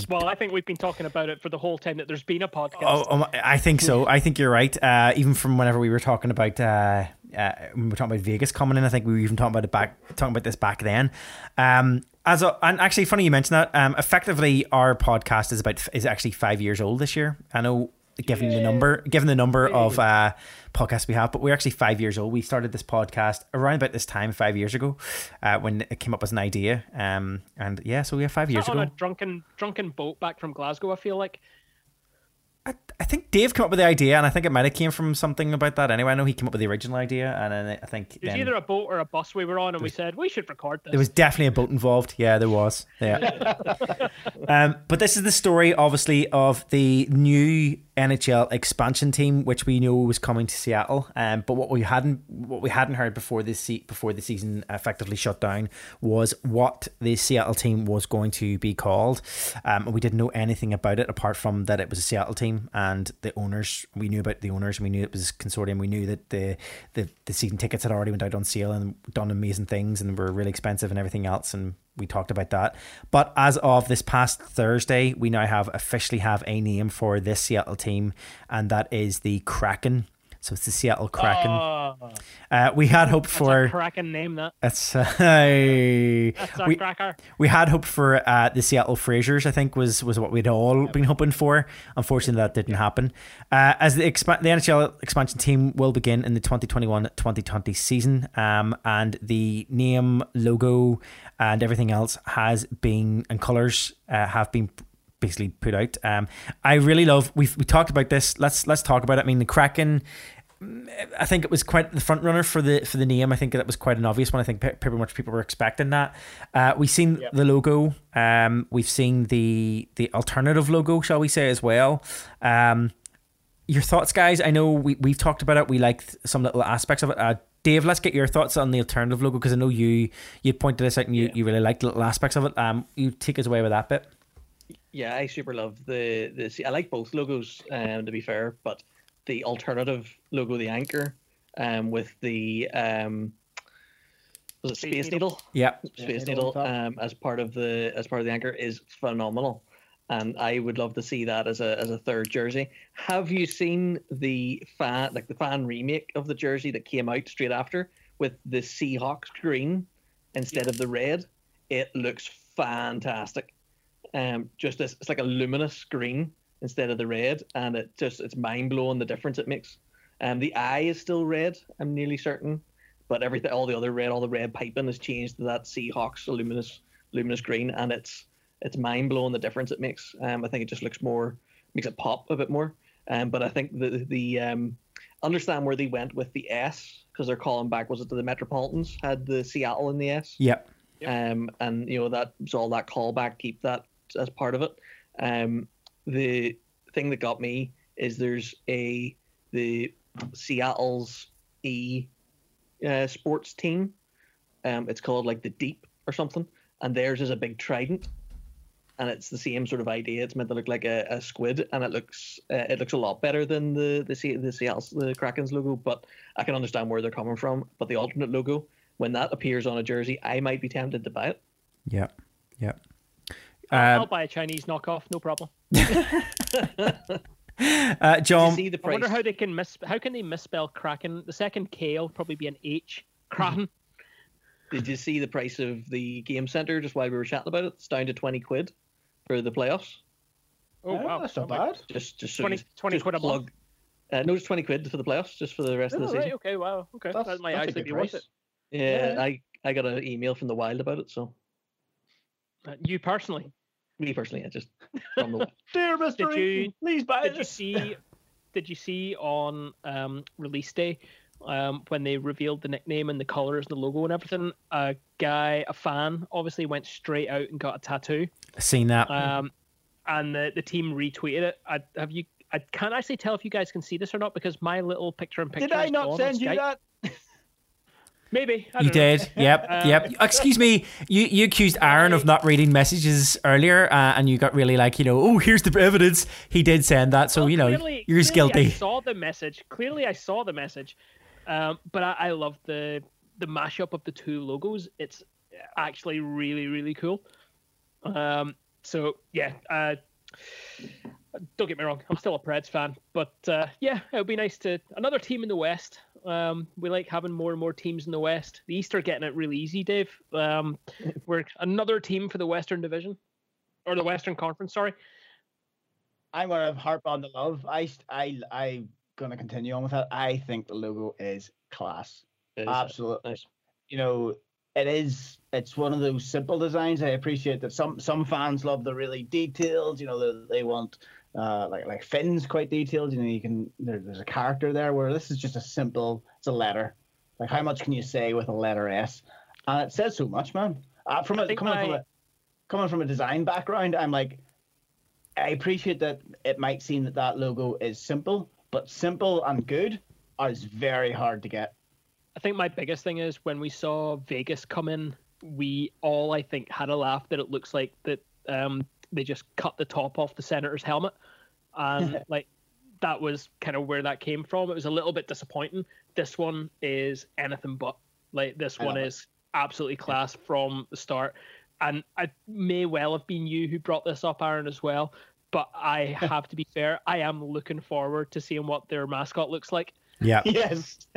Well, I think we've been talking about it for the whole time that there's been a podcast. Oh, oh, I think so. I think you're right. Uh, even from whenever we were talking about, uh, uh, when we were talking about Vegas coming in, I think we were even talking about it back, talking about this back then. Um, as a, and actually, funny you mentioned that. Um, effectively, our podcast is about is actually five years old this year. I know, given the number, given the number of uh, podcasts we have, but we're actually five years old. We started this podcast around about this time five years ago, uh, when it came up as an idea. Um, and yeah, so we have five years on ago. a drunken drunken boat back from Glasgow. I feel like I, I think Dave came up with the idea, and I think it might have came from something about that. Anyway, I know he came up with the original idea, and then I think it was then either a boat or a bus we were on, and we said we should record this. there was definitely a boat involved. Yeah, there was. Yeah. um, but this is the story, obviously, of the new NHL expansion team, which we knew was coming to Seattle. Um, but what we hadn't what we hadn't heard before this se- before the season effectively shut down was what the Seattle team was going to be called. Um, we didn't know anything about it apart from that it was a Seattle team and the owners. We knew about the owners. We knew it was consortium. We knew that the the, the season tickets had already went out on sale and done amazing things and were really expensive and everything else. And we talked about that. But as of this past Thursday, we now have officially have a name for this Seattle team, and that is the Kraken. So it's the Seattle Kraken. Oh, Uh, we had hoped that's for a cracking name. That it's uh, that's a we, cracker. we had hoped for uh, the Seattle Frasers. I think was was what we'd all been hoping for. Unfortunately, that didn't happen. Uh, as the expa- the NHL expansion team will begin in the 2021-2020 season, um, and the name, logo, and everything else has been and colors uh, have been basically put out. Um, I really love. We've we talked about this. Let's let's talk about it. I mean, the Kraken I think it was quite the front runner for the for the name. I think that was quite an obvious one. I think pretty much people were expecting that. Uh, we've seen yep. the logo. Um, we've seen the the alternative logo, shall we say, as well. Um, your thoughts, guys? I know we we've talked about it. We like some little aspects of it. Uh, Dave, let's get your thoughts on the alternative logo because I know you you pointed this out and you, yeah. you really liked little aspects of it. Um, you take us away with that bit. Yeah, I super love the the. I like both logos. Um, to be fair, but the alternative logo, the anchor, um, with the um, was it Space, Space Needle? Needle? Yeah, Space yeah, Needle. Um, as part of the as part of the anchor is phenomenal, and I would love to see that as a as a third jersey. Have you seen the fan like the fan remake of the jersey that came out straight after with the Seahawks green instead yeah. of the red? It looks fantastic. Um, just as, it's like a luminous green instead of the red, and it just it's mind blowing the difference it makes. Um, the eye is still red. I'm nearly certain, but everything, all the other red, all the red piping has changed to that Seahawks luminous, luminous green, and it's it's mind blowing the difference it makes. Um, I think it just looks more, makes it pop a bit more. Um, but I think the the um, understand where they went with the S because they're calling back. Was it to the Metropolitans had the Seattle in the S? Yep. Um, and you know that was all that callback. Keep that as part of it. Um, the thing that got me is there's a the Seattle's E uh, sports team. Um, it's called like the Deep or something, and theirs is a big trident, and it's the same sort of idea. It's meant to look like a, a squid, and it looks uh, it looks a lot better than the the the Seattle the Kraken's logo. But I can understand where they're coming from. But the alternate logo, when that appears on a jersey, I might be tempted to buy it. Yep. Yep. I'll, I'll buy a Chinese knockoff, no problem. uh, John, I wonder how they can miss. How can they misspell Kraken? The second K will probably be an H. Kraken. Did you see the price of the game center just while we were chatting about it? It's down to twenty quid for the playoffs. Oh wow, that's not bad. Just just 20, so 20 just quid a month. Uh, no, it's twenty quid for the playoffs, just for the rest oh, of the right, season. Okay, wow, okay, that's, that might actually be worth it. Yeah, yeah, I I got an email from the Wild about it, so. Uh, you personally? Me personally, I just from the dear Mister, did please buy did this. you see? Did you see on um, release day um, when they revealed the nickname and the colors and the logo and everything? A guy, a fan, obviously went straight out and got a tattoo. seen that. Um, and the the team retweeted it. I, have you? I can't actually tell if you guys can see this or not because my little picture in picture. Did I not send you that? Maybe you did. Yep, um, yep. Excuse me. You you accused Aaron of not reading messages earlier, uh, and you got really like you know, oh, here's the evidence. He did send that, so well, you know, clearly, you're clearly guilty. I saw the message. Clearly, I saw the message. Um, but I, I love the the mashup of the two logos. It's actually really really cool. Um, so yeah. Uh, don't get me wrong, I'm still a Preds fan, but uh, yeah, it would be nice to another team in the West. Um, we like having more and more teams in the West. The East are getting it really easy, Dave. Um, we're another team for the Western Division or the Western Conference. Sorry. I'm gonna harp on the love. I I I gonna continue on with that. I think the logo is class. Is Absolutely. Nice. You know, it is. It's one of those simple designs. I appreciate that some some fans love the really detailed. You know, they, they want uh, like like Finn's quite detailed. You know, you can there, there's a character there where this is just a simple. It's a letter. Like how much can you say with a letter S? And it says so much, man. Uh, from a, coming my... from a coming from a design background, I'm like, I appreciate that it might seem that that logo is simple, but simple and good is very hard to get. I think my biggest thing is when we saw Vegas come in, we all I think had a laugh that it looks like that um, they just cut the top off the senator's helmet, and like that was kind of where that came from. It was a little bit disappointing. This one is anything but. Like this one is absolutely class yeah. from the start, and it may well have been you who brought this up, Aaron, as well. But I have to be fair. I am looking forward to seeing what their mascot looks like. Yeah. Yes.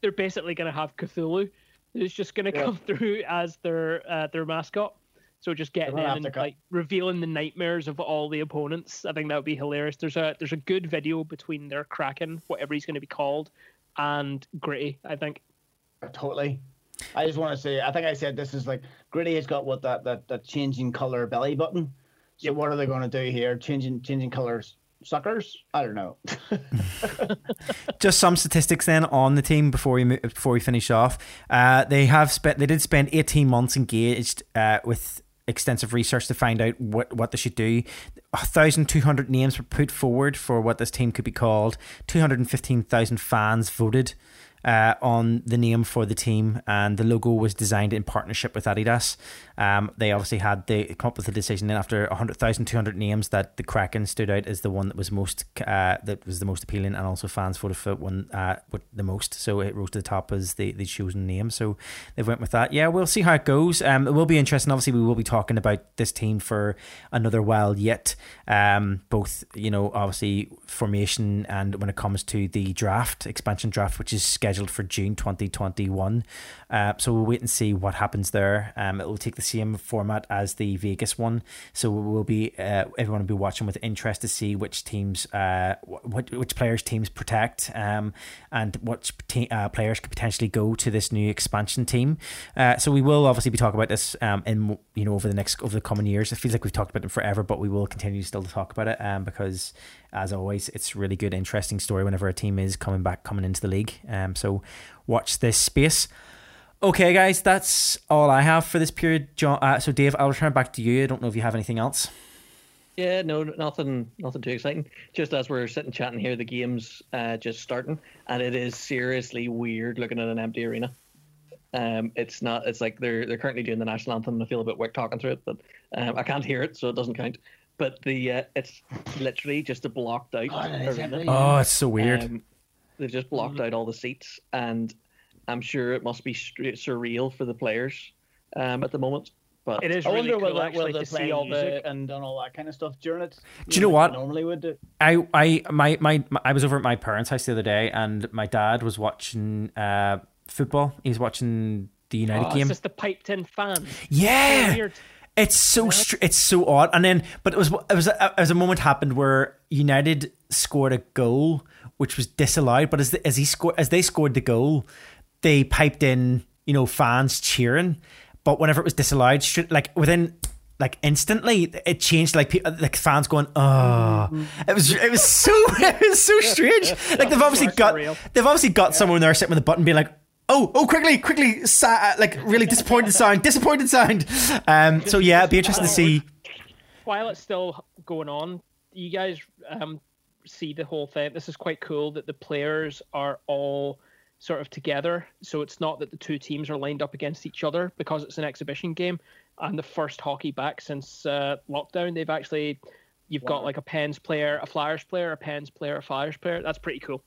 They're basically going to have Cthulhu. It's just going to yeah. come through as their uh, their mascot. So just getting in and like revealing the nightmares of all the opponents. I think that would be hilarious. There's a there's a good video between their Kraken, whatever he's going to be called, and Gritty. I think. Totally. I just want to say, I think I said this is like Gritty has got what that that that changing color belly button. So yep. what are they going to do here? Changing changing colors suckers. I don't know. Just some statistics then on the team before we before we finish off. Uh, they have spent they did spend eighteen months engaged uh, with extensive research to find out what, what they should do. 1,200 names were put forward for what this team could be called. 215,000 fans voted uh, on the name for the team, and the logo was designed in partnership with Adidas. Um, they obviously had they come up with decision after 100,200 names that the Kraken stood out as the one that was most uh, that was the most appealing, and also fans voted for one uh, the most. So it rose to the top as the the chosen name. So they went with that. Yeah, we'll see how it goes. Um, it will be interesting. Obviously, we will be talking about this team for another while yet. Um, both you know, obviously formation and when it comes to the draft expansion draft, which is scheduled scheduled for June 2021. Uh, so we'll wait and see what happens there. Um, it will take the same format as the Vegas one. So we'll be uh, everyone will be watching with interest to see which teams, uh, what which players teams protect, um, and what te- uh, players could potentially go to this new expansion team. Uh, so we will obviously be talking about this um, in you know over the next over the coming years. It feels like we've talked about it forever, but we will continue still to talk about it um, because as always, it's really good, interesting story whenever a team is coming back, coming into the league. Um, so watch this space. Okay, guys, that's all I have for this period. John, uh, so Dave, I'll return back to you. I don't know if you have anything else. Yeah, no, nothing, nothing too exciting. Just as we're sitting chatting here, the game's uh, just starting, and it is seriously weird looking at an empty arena. Um, it's not. It's like they're they're currently doing the national anthem, and I feel a bit weak talking through it, but um, I can't hear it, so it doesn't count but the uh, it's literally just a blocked out oh, arena. Oh, it's so weird. Um, they've just blocked mm-hmm. out all the seats, and I'm sure it must be surreal for the players um, at the moment. But it is I really wonder cool actually to see all the and done all that kind of stuff during it. Do you know what? Normally would do. I I my, my my I was over at my parents' house the other day, and my dad was watching uh, football. He's watching the United oh, game. It's just the piped in fans. Yeah. It's so str- it's so odd, and then but it was it was a, as a moment happened where United scored a goal which was disallowed, but as the, as he scored as they scored the goal, they piped in you know fans cheering, but whenever it was disallowed, like within like instantly it changed like people like fans going oh it was it was so it was so strange. Like they've obviously got they've obviously got someone there sitting with a button being like oh, oh, quickly, quickly, sa- like really disappointed sound, disappointed sound. Um, so yeah, it'd be interesting to see. While it's still going on, you guys um, see the whole thing. This is quite cool that the players are all sort of together. So it's not that the two teams are lined up against each other because it's an exhibition game. And the first hockey back since uh, lockdown, they've actually you've wow. got like a Pens player, a Flyers player, a Pens player, a Flyers player. That's pretty cool.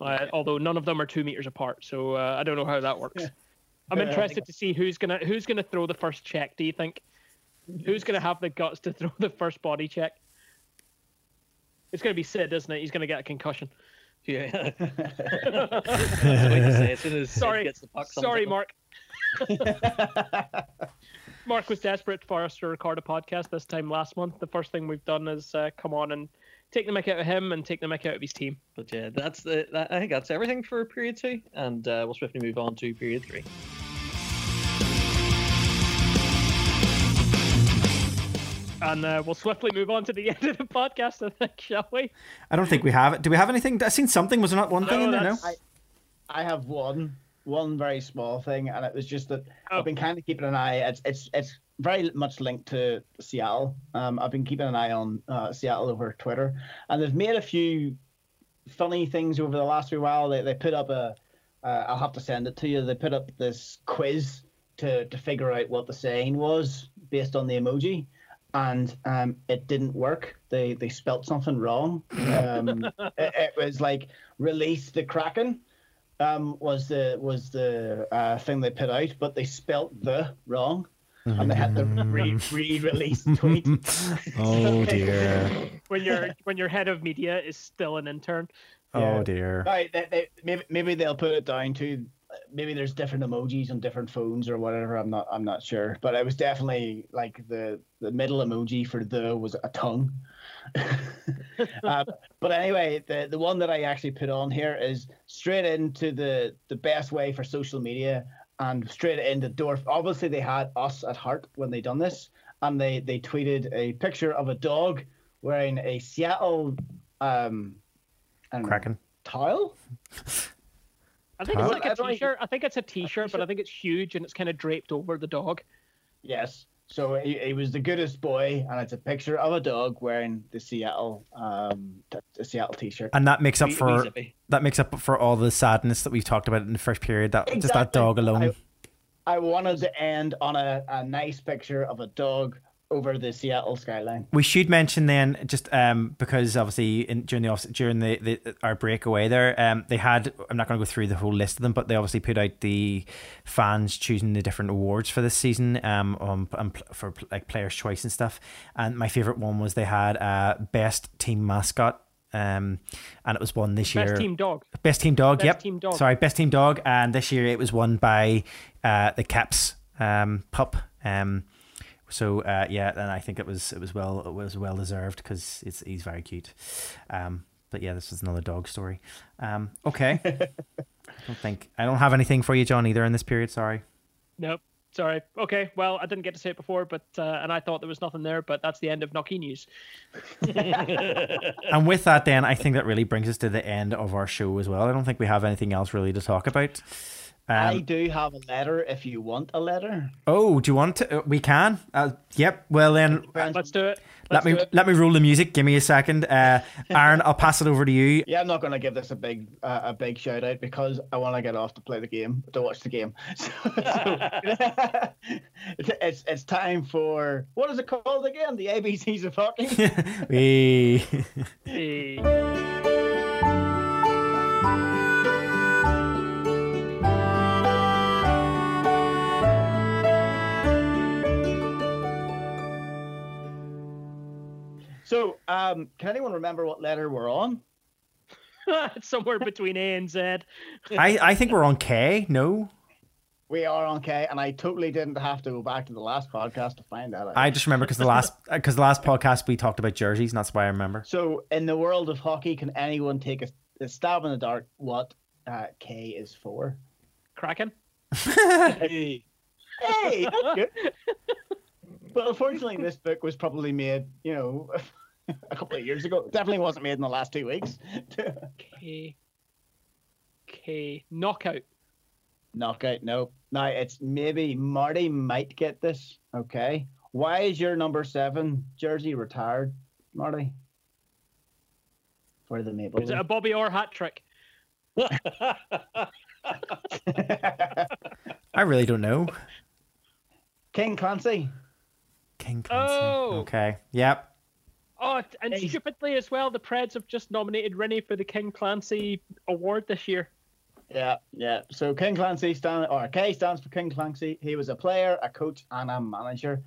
Uh, although none of them are two meters apart, so uh, I don't know how that works. Yeah. I'm interested to see who's gonna who's gonna throw the first check. Do you think? Who's gonna have the guts to throw the first body check? It's gonna be Sid, isn't it? He's gonna get a concussion. Yeah. sorry, sorry, Mark. Mark was desperate for us to record a podcast this time last month. The first thing we've done is uh, come on and take the mic out of him and take the mic out of his team. But yeah, that's the that, I think that's everything for period two, and uh, we'll swiftly move on to period three. And uh, we'll swiftly move on to the end of the podcast, I think, shall we? I don't think we have it. Do we have anything? I seen something. Was there not one no, thing in there? No. I, I have one, one very small thing, and it was just that oh. I've been kind of keeping an eye. It's it's it's very much linked to Seattle. Um, I've been keeping an eye on uh, Seattle over Twitter, and they've made a few funny things over the last few while. They they put up a, uh, I'll have to send it to you. They put up this quiz to to figure out what the saying was based on the emoji, and um, it didn't work. They they spelt something wrong. Um, it, it, was like release the kraken. Um, was the was the uh, thing they put out, but they spelt the wrong and they had to re- re-release tweet. oh dear. when your when your head of media is still an intern. Oh dear. Right, they, they, maybe maybe they'll put it down to maybe there's different emojis on different phones or whatever. I'm not I'm not sure, but it was definitely like the the middle emoji for the was a tongue. uh, but anyway, the the one that I actually put on here is straight into the the best way for social media and straight into door. Obviously, they had us at heart when they done this, and they they tweeted a picture of a dog wearing a Seattle um, I don't Kraken. tile. I think Huh? it's like I a don't- t-shirt. I think it's a t-shirt, but I think it's huge and it's kind of draped over the dog. Yes. So he, he was the goodest boy, and it's a picture of a dog wearing the Seattle, um, t- the Seattle T-shirt. And that makes up Wee- wee for that makes up for all the sadness that we've talked about in the first period. That just that dog alone. I, I wanted to end on a, a nice picture of a dog over the Seattle skyline. We should mention then, just um, because obviously in, during the off, during the, the our breakaway there, um, they had. I'm not going to go through the whole list of them, but they obviously put out the fans choosing the different awards for this season, um, um, um pl- for like players' choice and stuff. And my favorite one was they had uh best team mascot. Um, and it was won this year. Best team dog. Best team dog. Best yep. team dog. Sorry, best team dog. And this year it was won by uh, the Caps um, pup. Um, so uh, yeah, and I think it was it was well it was well deserved because it's he's very cute. Um, but yeah, this is another dog story. Um, okay. I don't think I don't have anything for you, John, either in this period. Sorry. Nope. Sorry. Okay. Well, I didn't get to say it before, but uh, and I thought there was nothing there, but that's the end of Noki news. And with that, then I think that really brings us to the end of our show as well. I don't think we have anything else really to talk about. I Um, do have a letter if you want a letter. oh, do you want to? We can. Uh, yep. Well then, Let's do it. let Let's me do it. let me roll the music. Give me a second, uh, Aaron. I'll pass it over to you. Yeah, I'm not going to give this a big uh, a big shout out because I want to get off to play the game to watch the game. So, so- it's it's time for what is it called again? The ABCs of hockey. we so, um, can anyone remember what letter we're on? it's somewhere between A and Z. I I think we're on K. No, We are on K, and I totally didn't have to go back to the last podcast to find that out. I just remember because the last because the last podcast we talked about jerseys, and that's why I remember. So, in the world of hockey, can anyone take a, a stab in the dark what uh, K is for? Kraken. Hey. Hey, that's good. But unfortunately, this book was probably made, you know, a couple of years ago. It definitely wasn't made in the last two weeks. okay. Okay. Knockout. Knockout, no. Now, it's maybe Marty might get this. Okay. Why is your number seven jersey retired, Marty? For the Maple Is it a Bobby Orr hat trick? I really don't know. King Clancy. King Clancy. Oh. Okay. Yep. Oh, and Hey. stupidly as well, the Preds have just nominated Rinne for the King Clancy Award this year. Yeah, yeah. So King Clancy stand or K stands for King Clancy. He was a player, a coach, and a manager.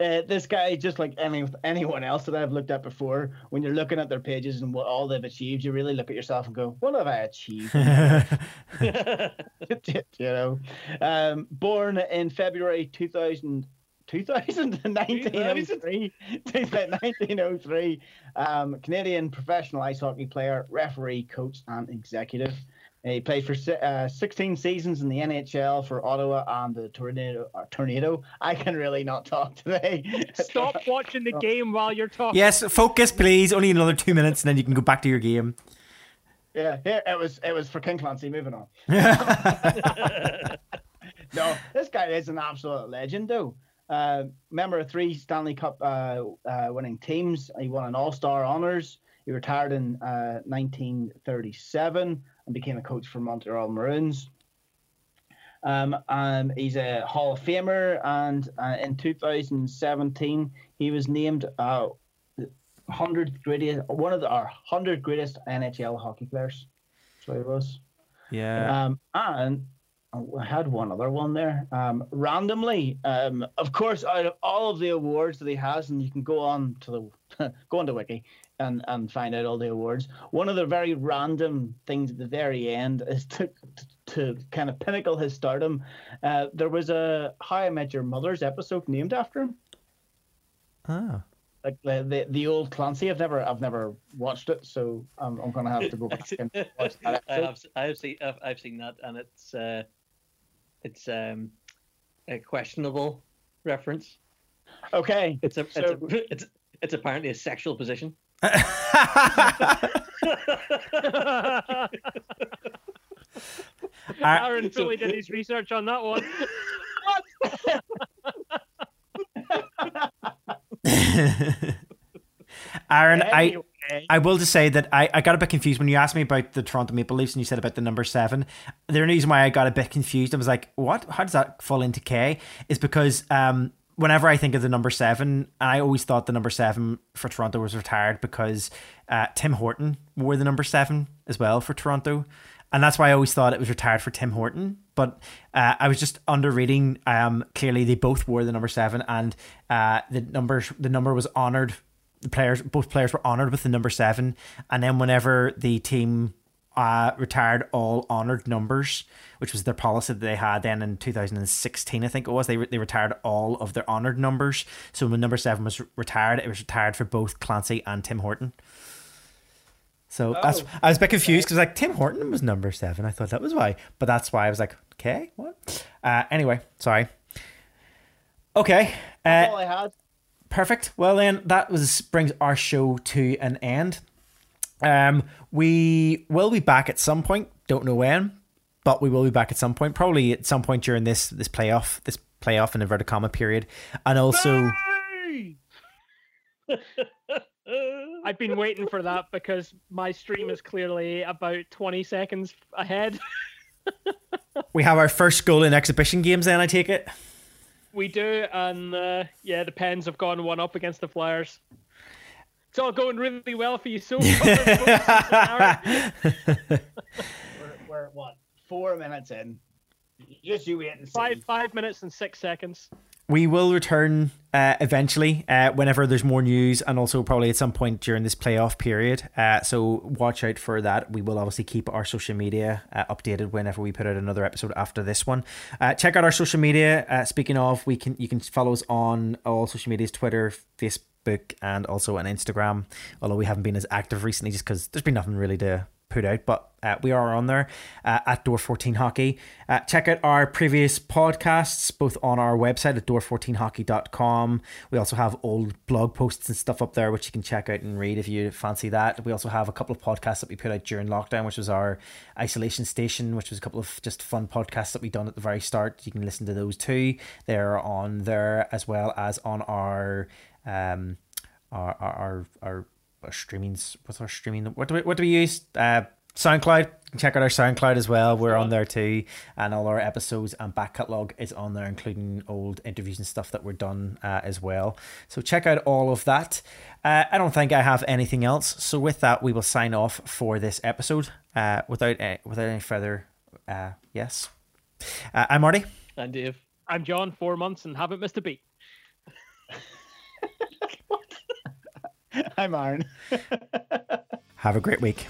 Uh, this guy, just like any anyone else that I've looked at before, when you're looking at their pages and what all they've achieved, you really look at yourself and go, "What have I achieved?" you know, um, born in February 2000, 2000 1903, 1903, um, Canadian professional ice hockey player, referee, coach, and executive. He played for uh, 16 seasons in the NHL for Ottawa and the Tornado. Uh, Tornado. I can really not talk today. Stop watching the game while you're talking. yes. Focus, please. Only another two minutes, and then you can go back to your game. Yeah, here it was. It was for King Clancy. Moving on. no, this guy is an absolute legend, though. Uh, member of three Stanley Cup uh, uh, winning teams. He won an All Star honors. He retired in uh, 1937 and became a coach for Montreal Maroons. Um, um, he's a Hall of Famer, and uh, in 2017 he was named uh, 100 greatest, one of the our 100 greatest NHL hockey players. So he was. yeah. Um, and I had one other one there. Um, randomly, um, of course, out of all of the awards that he has, and you can go on to the go on to Wiki and and find out all the awards. One of the very random things at the very end is to to, to kind of pinnacle his stardom. Uh, there was a How I Met Your Mother's episode named after him Oh. like the, the the old Clancy. I've never I've never watched it, so I'm, I'm gonna have to go back and watch that I have I have seen I've, I've seen that and it's uh, it's um a questionable reference. Okay, It's a it's So- a, it's it's apparently a sexual position. Aaron totally did his research on that one. Aaron, Anyway, I will just say that I, I got a bit confused when you asked me about the Toronto Maple Leafs and you said about the number seven. The only reason why I got a bit confused, I was like, what? How does that fall into K? Is because um, whenever I think of the number seven, I always thought the number seven for Toronto was retired because uh, Tim Horton wore the number seven as well for Toronto. And that's why I always thought it was retired for Tim Horton. But uh, I was just under reading. Um, clearly, they both wore the number seven, and uh, the numbers the number was honored the players both players were honored with the number seven and then whenever the team uh, retired all honored numbers which was their policy that they had then in 2016 i think it was they, re- they retired all of their honored numbers. So when number seven was retired it was retired for both clancy and tim horton. So that's Oh, i was a bit confused because like tim horton was number seven. I thought that was why but that's why i was like okay what? Uh, anyway sorry. Okay uh, that's all I had. Perfect. Well, then that was brings our show to an end. Um, we will be back at some point. Don't know when, but we will be back at some point. Probably at some point during this this playoff this playoff in inverted comma period, and also I've been waiting for that because my stream is clearly about 20 seconds ahead. we have our first goal in exhibition games. Then I take it. We do, and uh, yeah, the Pens have gone one up against the Flyers. It's all going really well for you so far. We're, we're what? Four minutes in. Just you wait and see. five five minutes and six seconds. We will return uh, eventually uh, whenever there's more news, and also probably at some point during this playoff period. Uh, so watch out for that. We will obviously keep our social media uh, updated whenever we put out another episode after this one. Uh, check out our social media. Uh, speaking of, we can you can follow us on all social medias: Twitter, Facebook, and also on Instagram. Although we haven't been as active recently, just because there's been nothing really to put out, but uh, we are on there uh, at Door 14 Hockey. Uh, check out our previous podcasts, both on our website at door14hockey.com. We also have old blog posts and stuff up there, which you can check out and read if you fancy that. We also have a couple of podcasts that we put out during lockdown, which was our isolation station, which was a couple of just fun podcasts that we done at the very start. You can listen to those too. They're on there as well as on our um our our our, our our streaming what's our streaming what do we what do we use? Uh SoundCloud. Check out our SoundCloud as well. We're on there too. And all our episodes and back catalog is on there including old interviews and stuff that were done uh, as well. So check out all of that. Uh, I don't think I have anything else. So with that we will sign off for this episode. Uh, without any, without any further uh, yes. Uh, I'm Marty. And Dave. I'm John, four months and haven't missed a beat. I'm Aaron. have a great week